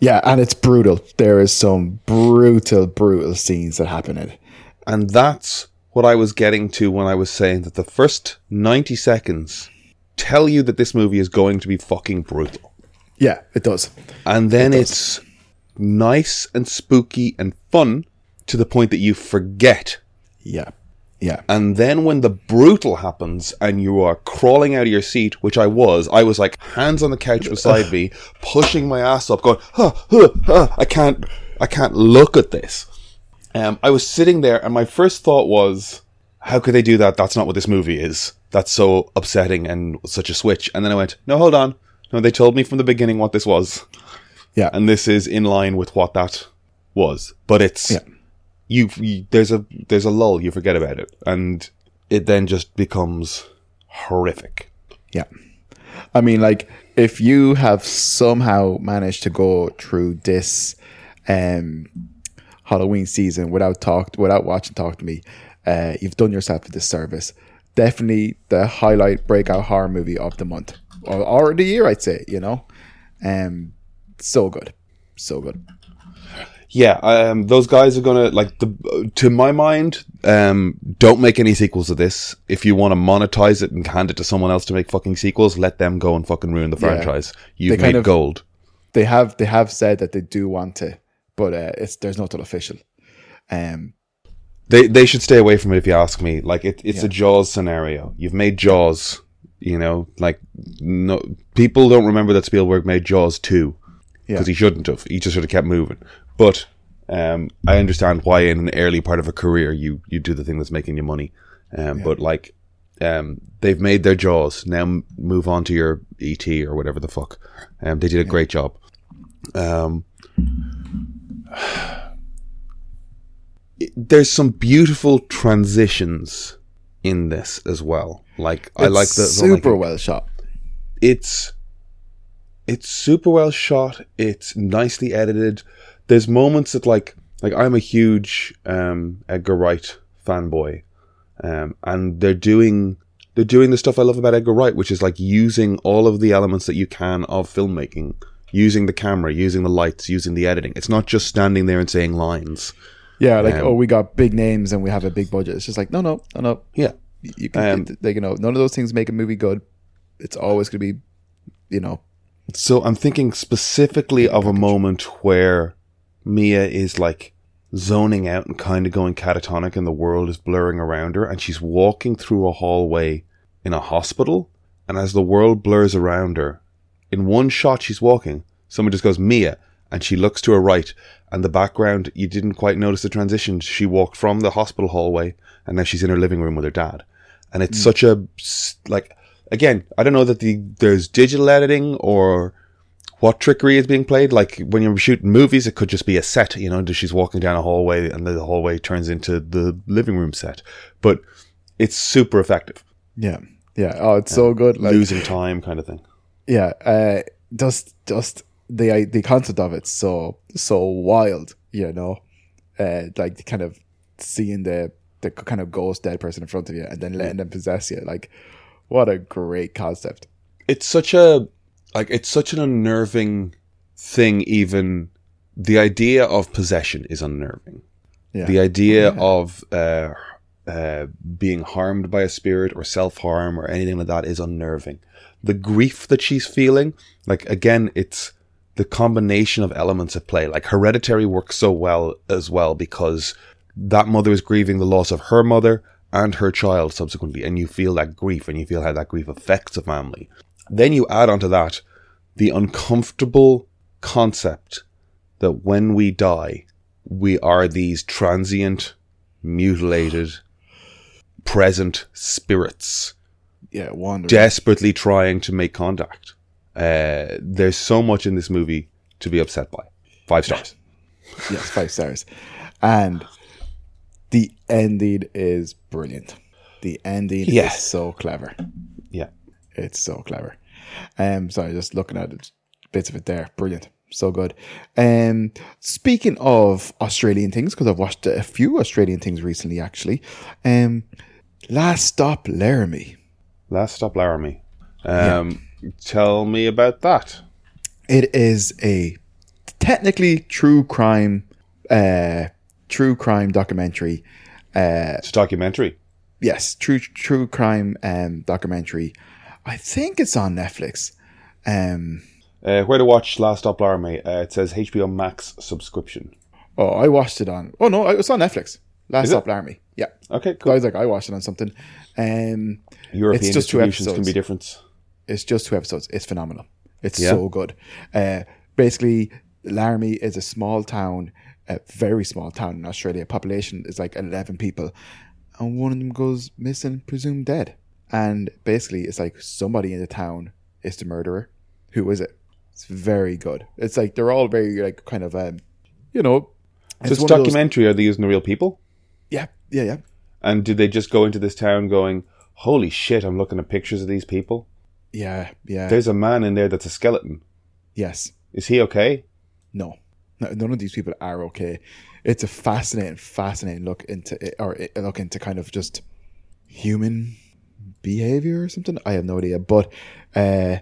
Yeah, and it's brutal. There is some brutal, brutal scenes that happen in it. And that's what I was getting to when I was saying that the first 90 seconds tell you that this movie is going to be fucking brutal. Yeah, it does. And then it's nice and spooky and fun to the point that you forget Yeah. Yeah. And then when the brutal happens and you are crawling out of your seat, which I was, I was like hands on the couch beside me, pushing my ass up, going, huh, huh, huh, I can't, I can't look at this. Um, I was sitting there and my first thought was, how could they do that? That's not what this movie is. That's so upsetting and such a switch. And then I went, no, hold on. No, they told me from the beginning what this was. Yeah. And this is in line with what that was. But it's, Yeah. you, you there's a there's a lull you forget about it and it then just becomes horrific Yeah. I mean, like, if you have somehow managed to go through this um, Halloween season without talk, without watching Talk to Me, uh, you've done yourself a disservice. Definitely the highlight breakout horror movie of the month or, or the year, I'd say. You know, um, so good, so good. yeah um those guys are gonna like the to my mind um don't make any sequels of this if you want to monetize it and hand it to someone else to make fucking sequels let them go and fucking ruin the Yeah. franchise you've They kind made of- gold They have they have said that they do want to, but uh, it's there's nothing official. Um, they they should stay away from it if you ask me like it, it's Yeah. a jaws scenario you've made jaws you know like no people don't remember that spielberg made jaws 2 Yeah. because he shouldn't have. He just should have kept moving. But um i understand why in an early part of a career you you do the thing that's making you money. Um but like um they've made their jaws. Now move on to your et or whatever the fuck. Um they did a great job. Um it- there's some beautiful transitions in this as well. Like I like the it's the- like, super well shot. it's it's super well shot. It's nicely edited. There's moments that like like I'm a huge um, Edgar Wright fanboy, um, and they're doing they're doing the stuff I love about Edgar Wright, which is like using all of the elements that you can of filmmaking, using the camera, using the lights, using the editing. It's not just standing there and saying lines. Yeah, like Um, oh, we got big names and we have a big budget. It's just like no, no, no, no. Yeah, You can, Um, you know, none of those things make a movie good. It's always going to be, you know, So I'm thinking specifically of a moment where Mia is like zoning out and kind of going catatonic and the world is blurring around her and she's walking through a hallway in a hospital and as the world blurs around her, in one shot she's walking, someone just goes Mia and she looks to her right and the background you didn't quite notice the transition. She walked from the hospital hallway and now she's in her living room with her dad. And it's such a like again, I don't know that the there's digital editing or what trickery is being played. Like when you're shooting movies, it could just be a set, you know, she's walking down a hallway and the hallway turns into the living room set. But it's super effective. yeah, yeah. Oh, it's so good. Like, Losing time kind of thing. yeah, uh, just, just the the concept of it's so so wild. You know, uh, like kind of seeing the the kind of ghost dead person in front of you and then letting them possess you. Like, what a great concept. It's such a like it's such an unnerving thing even the idea of possession is unnerving. Yeah, the idea of uh, uh, being harmed by a spirit or self harm or anything like that is unnerving. The grief that she's feeling, like again, it's the combination of elements at play. Like Hereditary works so well as well because that mother is grieving the loss of her mother and her child subsequently, and you feel that grief and you feel how that grief affects a family. Then you add onto that the uncomfortable concept that when we die, we are these transient, mutilated, present spirits yeah, wandering. desperately trying to make contact. Uh, there's so much in this movie to be upset by. Five stars. yes, five stars. And the ending is brilliant. The ending Yeah. is so clever. Yeah. It's so clever. Um, sorry, just looking at it, bits of it there, brilliant, so good. Um, speaking of Australian things, because I've watched a few Australian things recently, actually. Um, Last Stop Laramie. Last Stop Laramie. Um, Tell me about that. It is a technically true crime, uh, true crime documentary. Uh, It's a documentary. yes, true true crime um documentary. I think it's on Netflix. Um, Uh, where to watch Last Stop Laramie? Uh, it says HBO Max subscription. oh, I watched it on. Oh no, it was on Netflix. Last it? Laramie. Yeah. Okay, cool. I was like, I watched it on something. Um, European just two distributions can be different. It's just two episodes. It's phenomenal. It's Yeah. so good. Uh, basically, Laramie is a small town, a very small town in Australia. Population is like 11 people. And one of them goes missing, presumed dead. And basically, it's like somebody in the town is the murderer. Who is it? It's very good. It's like they're all very, like, kind of, um, you know. So it's one of those- documentary. Are they using the real people? yeah, yeah, yeah. And did they just go into this town going, "Holy shit! I'm looking at pictures of these people. Yeah, yeah. There's a man in there that's a skeleton. yes. Is he okay?" No, no, none of these people are okay. It's a fascinating, fascinating look into it, or a look into kind of just human behavior or something. I have no idea, but uh,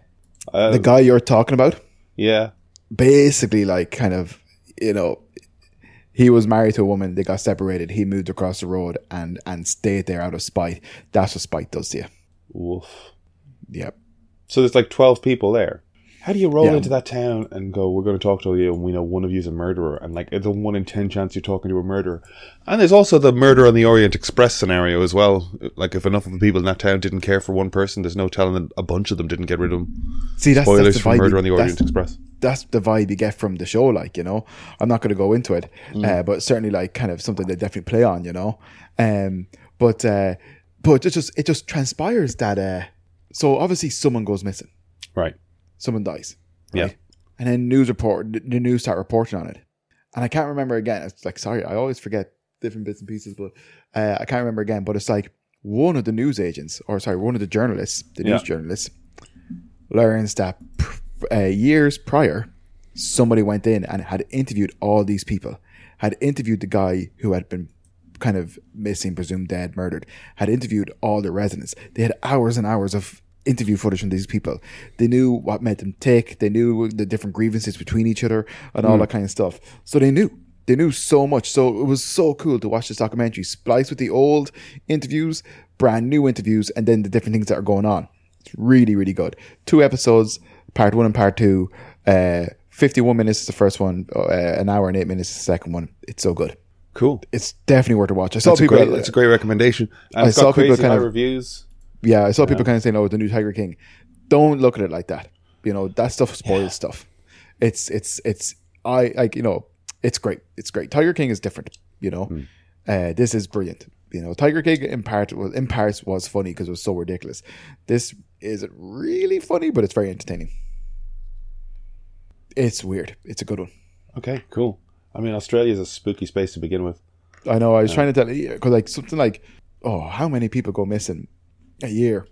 Uh, the guy you're talking about, yeah. basically, like, kind of, you know, he was married to a woman. They got separated. He moved across the road and and stayed there out of spite. That's what spite does to you. Woof. Yep. So there's like 12 people there. How do you roll Yeah. into that town and go, we're going to talk to you and we know one of you is a murderer and like it's a one in 10 chance you're talking to a murderer. And there's also the murder on the Orient Express scenario as well. Like if enough of the people in that town didn't care for one person, there's no telling that a bunch of them didn't get rid of him. See, that's, Spoilers that's the vibe. Murder on the you- Orient Express. that's the vibe you get from the show. Like you know, I'm not going to go into it, Mm. uh, but certainly like kind of something they definitely play on. You know, um, but uh, but it just it just transpires that. Uh, so obviously someone goes missing, Right. someone dies, Yeah. And then news report, the the news start reporting on it, and I can't remember again. It's like sorry, I always forget different bits and pieces, but uh, I can't remember again. But it's like one of the news agents, or sorry, one of the journalists, the news Yeah. journalists, learns that uh, years prior, somebody went in and had interviewed all these people, had interviewed the guy who had been kind of missing, presumed dead, murdered, had interviewed all the residents. They had hours and hours of interview footage from these people. They knew what made them tick. They knew the different grievances between each other and all that kind of stuff. So they knew. They knew so much. So it was so cool to watch this documentary splice with the old interviews, brand new interviews, and then the different things that are going on. It's really, really good. Two episodes, part one and part two. Uh, 51 minutes is the first one, uh, an hour and eight minutes is the second one. It's so good. Cool. It's definitely worth a watch. I saw That's a, people, great, that's a great recommendation. And I it's saw people kind of- reviews. Yeah, I saw people kind of saying, "Oh, the new Tiger King." Don't look at it like that. You know that stuff spoils stuff. It's it's it's I like you know it's great. It's great. Tiger King is different. You know, Hmm. uh, this is brilliant. You know, Tiger King in part was in parts was funny because it was so ridiculous. This isn't really funny, but it's very entertaining. It's weird. It's a good one. Okay, cool. I mean, Australia is a spooky space to begin with. I know. I was trying to tell you because like something like, oh, how many people go missing a year?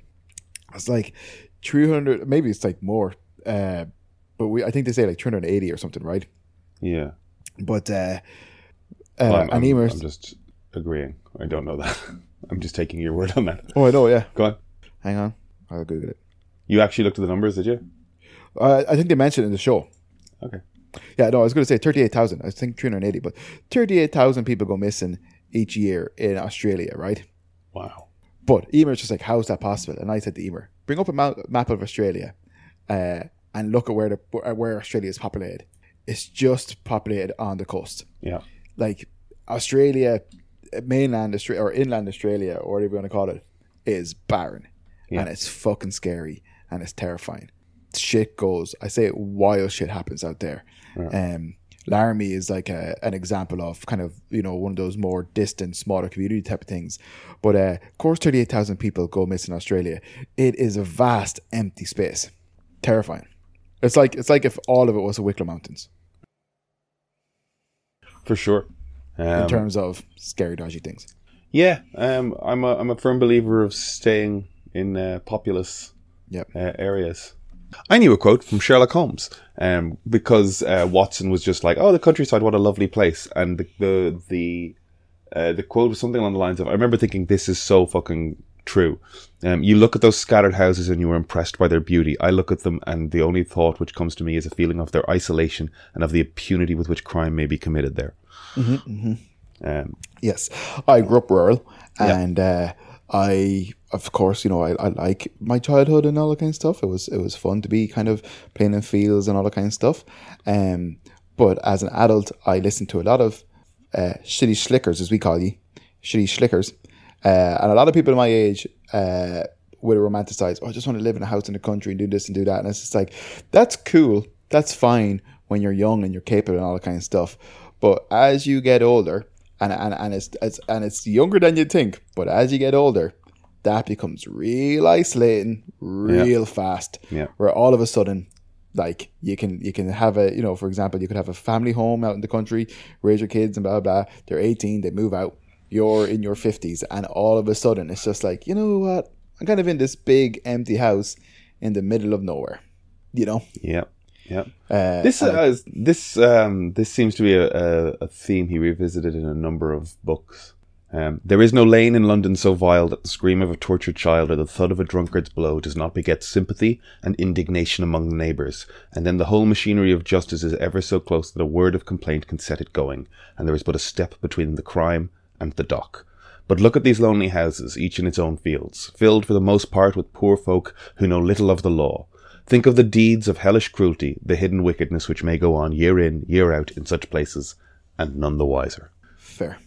It's like three hundred. Maybe it's like more. Uh, but we, I think they say like three hundred eighty or something, right? Yeah. But uh, uh, Well, I'm, I'm, I'm just agreeing. I don't know that. I'm just taking your word on that. oh, I know. Yeah, Go on. hang on, I'll Google it. You actually looked at the numbers, did you? Uh, I think they mentioned it in the show. Okay. Yeah, no, I was going to say thirty-eight thousand. I think three hundred eighty, but thirty-eight thousand people go missing each year in Australia, right? Wow. But Emer's just like, how is that possible? And I said to Emer, bring up a ma- map of Australia uh, and look at where the where Australia is populated. It's just populated on the coast. Yeah. Like Australia, mainland Australia or inland Australia or whatever you want to call it, is barren, Yeah. and it's fucking scary and it's terrifying. Shit goes. I say wild shit happens out there. Um, Laramie is like a, an example of kind of you know one of those more distant, smaller community type of things. But uh, of course, thirty eight thousand people go missing in Australia. It is a vast, empty space. Terrifying. It's like it's like if all of it was the Wicklow Mountains For sure. in Um, terms of scary, dodgy things. yeah. Um, I'm a I'm a firm believer of staying in uh, populous Yep. uh, areas. I knew a quote from Sherlock Holmes, um, because uh, Watson was just like, "Oh, the countryside, what a lovely place," and the the the, uh, the quote was something along the lines of, "I remember thinking this is so fucking true." Um, you look at those scattered houses and you are impressed by their beauty. I look at them and the only thought which comes to me is a feeling of their isolation and of the impunity with which crime may be committed there. Um, Yes, I grew up rural, and uh, I, of course, you know, I, I like my childhood and all that kind of stuff. It was it was fun to be kind of playing in fields and all that kind of stuff. Um, but as an adult, I listened to a lot of uh, shitty slickers, as we call you, shitty schlickers. Uh, and a lot of people my age uh, would romanticize, oh, I just want to live in a house in the country and do this and do that. And it's just like, that's cool. That's fine when you're young and you're capable and all that kind of stuff. But as you get older, and, and, and, it's, it's, and it's younger than you'd think, but as you get older, that becomes real isolating real fast. Yeah. Where all of a sudden, like you can you can have a you know for example you could have a family home out in the country, raise your kids and blah blah. blah. They're eighteen, they move out. You're in your fifties, and all of a sudden it's just like you know what? I'm kind of in this big empty house in the middle of nowhere. You know. Yep. Yep. Uh, This uh, this um, this seems to be a, a, a theme he revisited in a number of books. Um, there is no lane in London so vile that the scream of a tortured child or the thud of a drunkard's blow does not beget sympathy and indignation among the neighbours, and then the whole machinery of justice is ever so close that a word of complaint can set it going, and there is but a step between the crime and the dock. But look at these lonely houses, each in its own fields, filled for the most part with poor folk who know little of the law. Think of the deeds of hellish cruelty, the hidden wickedness which may go on year in, year out in such places, and none the wiser. fair.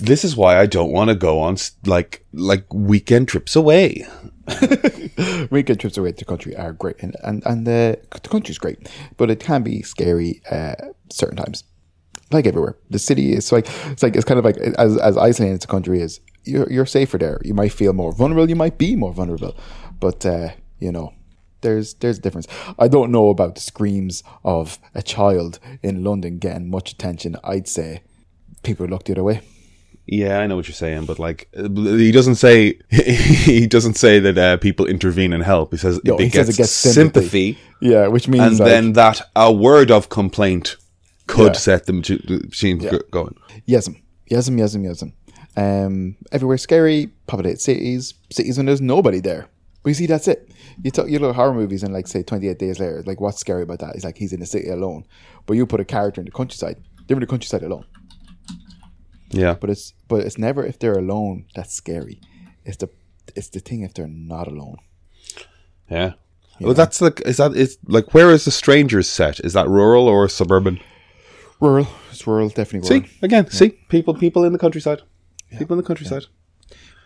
This is why I don't want to go on like like weekend trips away. Weekend trips away to the country are great, and and and the the country's great, but it can be scary uh, certain times. Like everywhere, the city is like it's like it's kind of like as as isolating as the country is. You're you're safer there. You might feel more vulnerable. You might be more vulnerable, but uh, you know. There's there's a difference. I don't know about the screams of a child in London getting much attention. I'd say people look the other way. Yeah, I know what you're saying, but like he doesn't say he doesn't say that uh, people intervene and help. He says No, it he gets says it gets sympathy, sympathy. Yeah, which means and like, then that a word of complaint could Yeah. set them to the machine go- going. Yes'm, yes'm, yes'm, yes'm. Um, everywhere scary, populated cities, cities when there's nobody there. But you see, that's it. You talk, you look at horror movies and like say 28 days later, like what's scary about that? It's like he's in the city alone. But you put a character in the countryside, they're in the countryside alone. Yeah, But it's but it's never if they're alone that's scary. It's the it's the thing if they're not alone. yeah. Well, that's like is that is like where is the strangers set? Is that rural or suburban? Rural, it's rural, definitely rural. See again, see people people in the countryside, people in the countryside.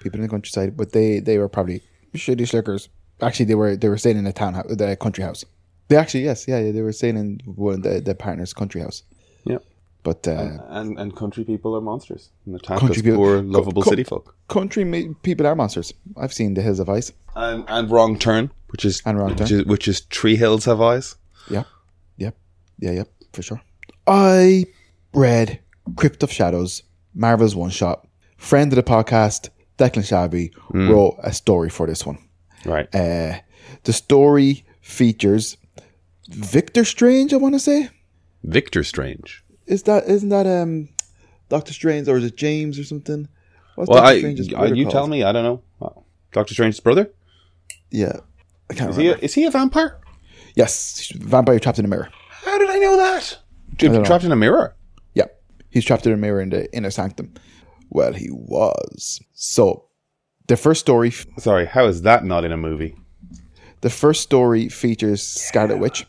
people in the countryside, but they they were probably shitty slickers. Actually, they were they were staying in a town the country house. They actually yes, yeah, yeah they were staying in one of the the partner's country house. Yeah, But uh, and and country people are monsters, and the town Country people- poor, lovable co- city folk. country ma- people are monsters. I've seen the Hills Have Eyes. And and wrong turn, which is And Wrong which Turn. is which is Tree Hills Have Eyes. Yeah, yep, yeah, yep, for sure. I read Crypt of Shadows, Marvel's one shot. Friend of the podcast, Declan Shalvey, wrote a story for this one. Right. Uh, the story features Victor Strange. I want to say. Victor Strange. Is that isn't that um Doctor Strange or is it James or something? What's Well, Doctor I, Strange's I you called? tell me. I don't know. Doctor Strange's brother. Yeah, I can't Is he a, is he a vampire? yes, vampire trapped in a mirror. How did I know that? don't know. Trapped in a mirror. Yeah, he's trapped in a mirror in the inner sanctum. Well, he was. So, the first story, Sorry, how is that not in a movie? the first story features Scarlet Witch,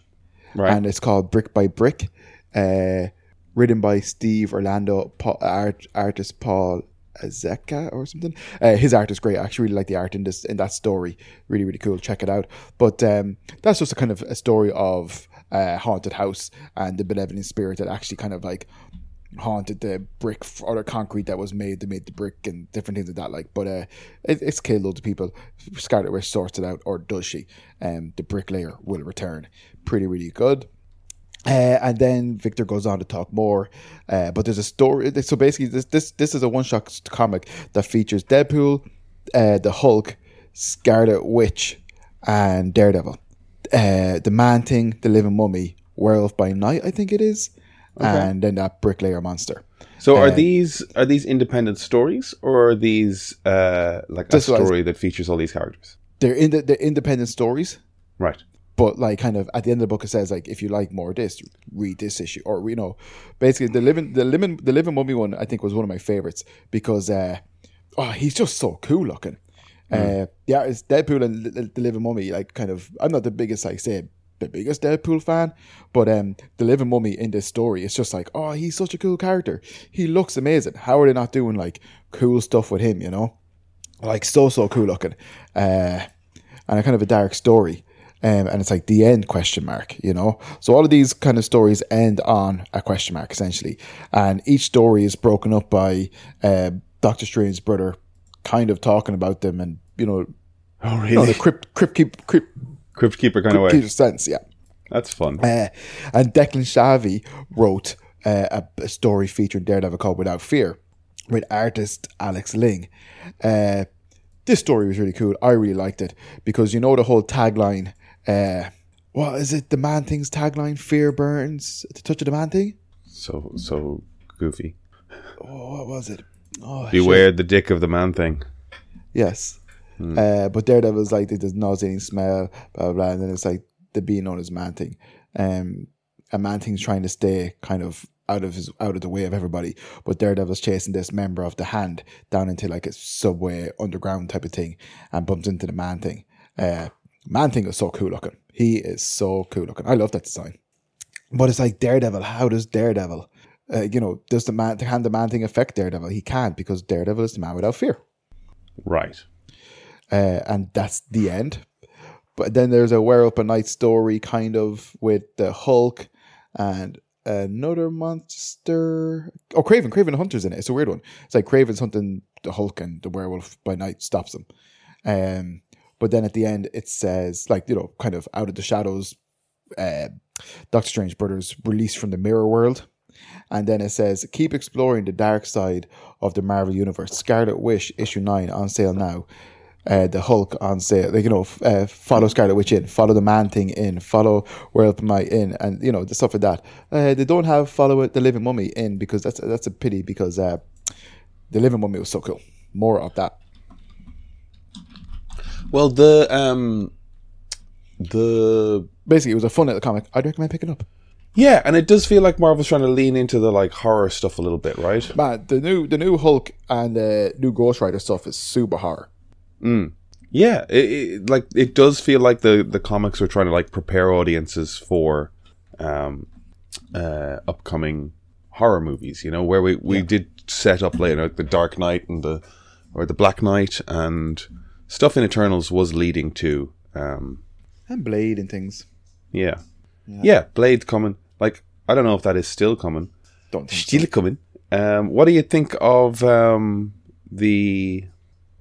Right. and it's called Brick by Brick, uh, written by Steve Orlando, Paul, art, artist Paul Azeka or something. Uh, his art is great. I actually really like the art in this in that story. Really, really cool. Check it out. But um, that's just a kind of a story of a haunted house and the benevolent spirit that actually kind of like haunted the brick or the concrete that was made. They made the brick and different things like that. Like, but uh, it, it's killed loads of people. Scarlet Witch sorts it out, or does she? Um, the bricklayer will return. Pretty, really good. Uh, and then Victor goes on to talk more, uh, but there's a story. So basically, this this this is a one shot comic that features Deadpool, uh, the Hulk, Scarlet Witch, and Daredevil. Uh, the Man Thing, the Living Mummy, Werewolf by Night, I think it is, and then that Bricklayer monster. So are these are these independent stories or are these uh, like a This was- story that features all these characters? They're in the they're independent stories, Right. but like kind of at the end of the book it says like if you like more of this read this issue or you know basically the living the living the living mummy one i think was one of my favorites because uh oh he's just so cool looking uh yeah it's deadpool and the, the living mummy like kind of i'm not the biggest like say the biggest Deadpool fan, but um, the Living Mummy in this story, it's just like, oh, he's such a cool character. He looks amazing. How are they not doing like cool stuff with him? You know, like so so cool looking, uh, and a kind of a dark story. Um, and it's like the end question mark, you know. So all of these kind of stories end on a question mark essentially, and each story is broken up by uh, Doctor Strange's brother, kind of talking about them, and you know, Oh, really? you know the crypt crypt keep crypt Crypt Keeper kind of way. keeper sense, yeah. That's fun. Uh, and Declan Shalvey wrote uh, a, a story featuring Daredevil called Without Fear with artist Alex Ling. Uh, this story was really cool. I really liked it because you know the whole tagline. Uh, what is it? The man thing's tagline: "Fear burns." The touch of the man thing. So so goofy. Oh, what was it? Oh, shit. Beware the dick of the man thing. Yes. Uh, but Daredevil's like there's nauseating smell, blah, blah blah, and then it's like the being known as Man Thing. Um, and Man Thing's trying to stay kind of out of his out of the way of everybody, but Daredevil's chasing this member of the Hand down into like a subway underground type of thing, and bumps into the Man Thing. Uh, Man Thing is so cool looking. He is so cool looking. I love that design. But it's like Daredevil. How does Daredevil? Uh, you know, does the man can the man thing affect Daredevil? He can't because Daredevil is the man without fear Right. Uh, and that's the end. But then there's a Werewolf by Night story, kind of with the Hulk and another monster. Oh, Kraven, Kraven Hunter's in it. It's a weird one. It's like Kraven's hunting the Hulk, and the Werewolf by Night stops him. Um, but then at the end, it says like you know, kind of out of the shadows, uh, Doctor Strange brothers released from the mirror world. And then it says, keep exploring the dark side of the Marvel Universe. Scarlet Witch, issue 9, on sale now. Uh, the Hulk on sale. Like, you know, f- uh, follow Scarlet Witch in, follow the Man Thing in, follow World Might in, and, you know, the stuff like that. Uh, they don't have follow the Living Mummy in because that's that's a pity because uh, the Living Mummy was so cool. More of that. Well, the um, the Basically, it was a fun little comic. I'd recommend picking up. yeah, and it does feel like Marvel's trying to lean into the like horror stuff a little bit, right? Man, the new the new Hulk and the new Ghost Rider stuff is super horror. Yeah, it, it, like it does feel like the the comics are trying to like prepare audiences for um, uh, upcoming horror movies. You know, where we we did set up later like the Dark Knight and the or the Black Knight and stuff in Eternals was leading to um, And Blade and things. yeah. yeah, Blade's coming. Like I don't know if that is still coming. Don't think so. Still coming. Um, what do you think of um, the?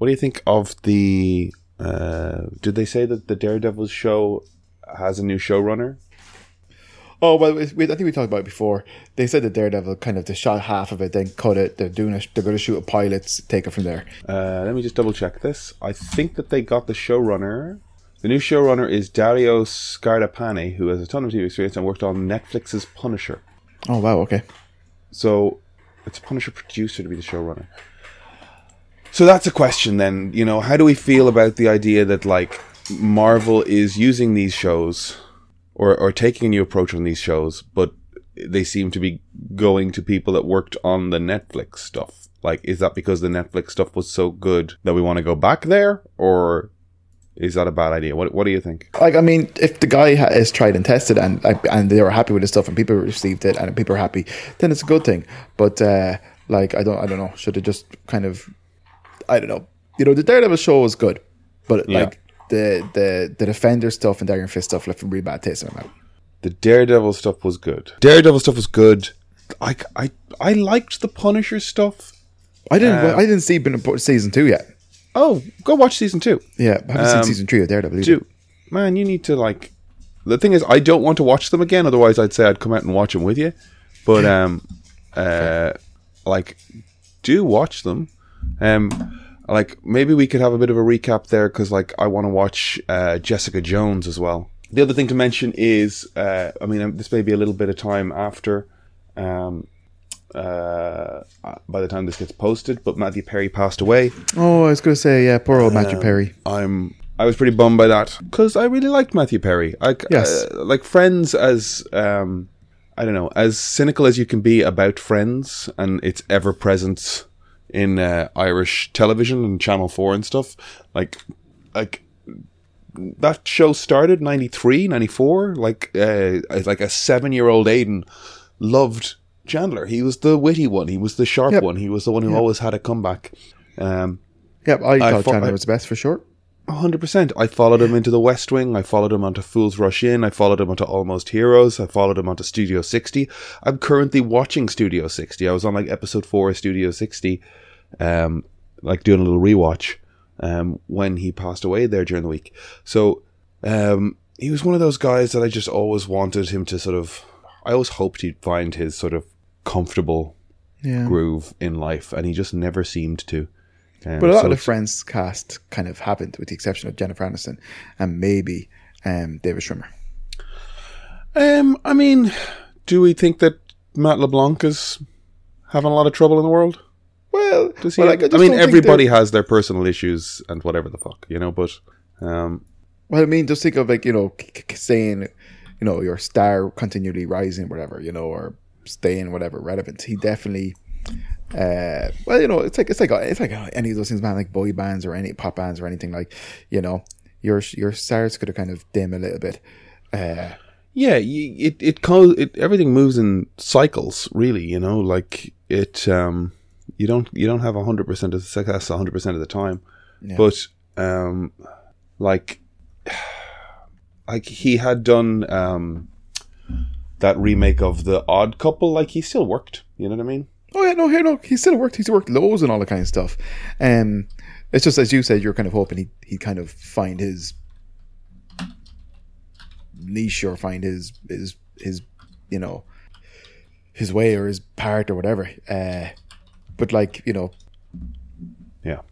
What do you think of the? Uh, did they say that the Daredevil show has a new showrunner? Oh well, we, I think we talked about it before. They said that Daredevil kind of they shot half of it, then cut it. They're doing it. They're going to shoot a pilot, take it from there. Uh, let me just double check this. I think that they got the showrunner. The new showrunner is Dario Scardapane, who has a ton of TV experience and worked on Netflix's Punisher. Oh wow, okay. So it's a Punisher producer to be the showrunner. So that's a question then. You know, how do we feel about the idea that like Marvel is using these shows or or taking a new approach on these shows, but they seem to be going to people that worked on the Netflix stuff. Like, is that because the Netflix stuff was so good that we want to go back there, or is that a bad idea? What What do you think? Like I mean, if the guy ha- is tried and tested and and they were happy with his stuff and people received it and people are happy, then it's a good thing. But uh, like I don't I don't know. Should it just kind of I don't know. You know, the Daredevil show was good, but Yeah. like the the the Defender stuff and Dagger and Fist stuff left a really bad taste in my mouth. The Daredevil stuff was good. Daredevil stuff was good. I, I, I liked the Punisher stuff. I didn't Uh, I didn't see Ben- season two yet. Oh, go watch season two. Yeah, I haven't Um, seen season three of Daredevil. either. Dude, man, you need to like. The thing is, I don't want to watch them again. Otherwise, I'd say I'd come out and watch them with you. But um, uh, like, do watch them. Um, like maybe we could have a bit of a recap there because like I want to watch uh, Jessica Jones as well. The other thing to mention is, uh, I mean, um, this may be a little bit of time after. Um, uh, by the time this gets posted, but Matthew Perry passed away. Oh, I was going to say, yeah, poor old Matthew Perry. I'm I was pretty bummed by that because I really liked Matthew Perry. I Yes. uh, like Friends as um I don't know as cynical as you can be about Friends and its ever presence in uh, Irish television and Channel Four and stuff. Like like that show started 93, 94. Like uh, like a seven year old Aidan loved Chandler. He was the witty one. He was the sharp Yep. one. He was the one who Yep. always had a comeback. Um, Yeah, I, thought fo- Chandler I- was the best for sure. hundred percent. I followed him into the West Wing. I followed him onto Fools Rush In. I followed him onto Almost Heroes. I followed him onto Studio 60. I'm currently watching Studio 60. I was on like episode four of Studio 60, um, like doing a little rewatch, um, when he passed away there during the week. So, um, he was one of those guys that I just always wanted him to sort of. I always hoped he'd find his sort of comfortable Yeah. groove in life, and he just never seemed to. Um, But a lot so of the Friends cast kind of happened, with the exception of Jennifer Aniston and maybe um, David Schwimmer. Um, I mean, do we think that Matt LeBlanc is having a lot of trouble in the world? Well, Does he? well, I, just mean, everybody has their personal issues and whatever the fuck, you know. But um, Well, I mean, just think of like you know, c- c- saying, you know, your star continually rising, whatever, you know, or staying whatever relevant. He definitely, uh, well, you know, it's like it's like it's like any of those things, man, like boy bands or any pop bands or anything like, you know, your your stars could have kind of dim a little bit. Uh, yeah, it it, co- it everything moves in cycles, really. You know, like it. Um, you don't you don't have hundred percent of success hundred percent of the time, Yeah. but um, like like he had done um that remake of the Odd Couple. Like he still worked. You know what I mean? Oh yeah, no, here, no, he still worked. He's worked loads and all that kind of stuff. Um, it's just as you said, you're kind of hoping he he kind of find his niche or find his his his you know his way or his part or whatever. Uh, but like you know, Yeah.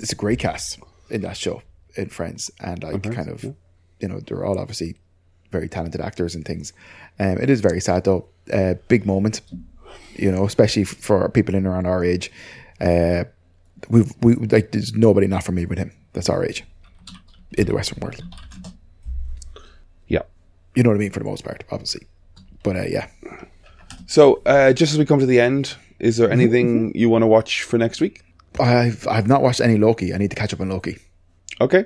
it's a great cast in that show in Friends, and like kind of you know they're all obviously very talented actors and things. Um, it is very sad though. Uh, big moment, you know, especially for people in around our age. Uh, we've we like there's nobody not familiar with him that's our age in the Western world. Yeah. You know what I mean for the most part, obviously. But uh, yeah, So, uh, just as we come to the end, is there anything you want to watch for next week? I've I've not watched any Loki. I need to catch up on Loki. Okay,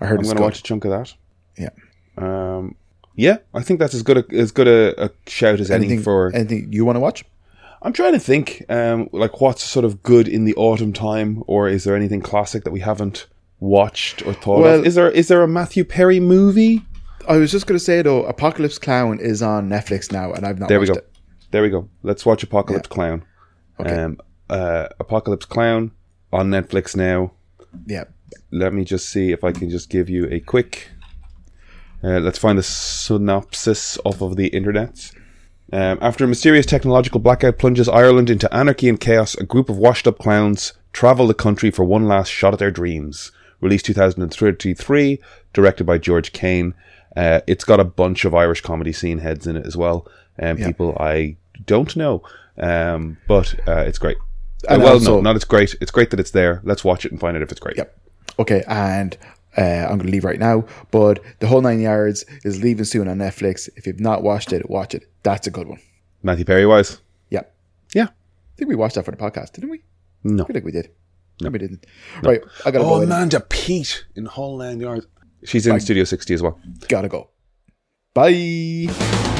I heard I'm going to watch a chunk of that. Yeah. Um, yeah, I think that's as good a, as good a, a shout as any Anything for. anything you want to watch? I'm trying to think, um, like what's sort of good in the autumn time, or is there anything classic that we haven't watched or thought Well- of? Is there is there a Matthew Perry movie? I was just going to say though, Apocalypse Clown is on Netflix now, and I've not. There we go. It. There we go. Let's watch Apocalypse Clown. Okay. Um, uh, Apocalypse Clown on Netflix now. Yeah, let me just see if I can just give you a quick. Uh, let's find a synopsis off of the internet. Um, after a mysterious technological blackout plunges Ireland into anarchy and chaos, a group of washed up clowns travel the country for one last shot at their dreams. Released 2033, directed by George Kane. Uh, it's got a bunch of Irish comedy scene heads in it as well, and Yeah. people I don't know, um, but uh, it's great. Uh, well, also- no, not it's great. It's great that it's there. Let's watch it and find out if it's great. Yep. Okay, and uh, I'm going to leave right now. But the whole nine yards is leaving soon on Netflix. If you've not watched it, watch it. That's a good one. Matthew Perry wise. Yep. Yeah. I think we watched that for the podcast, didn't we? No. I feel like we did. No, we didn't. Right, I gotta Oh, go. in. Amanda Peet in Whole Nine Yards. She's in Studio 60 as well. Gotta go. Bye.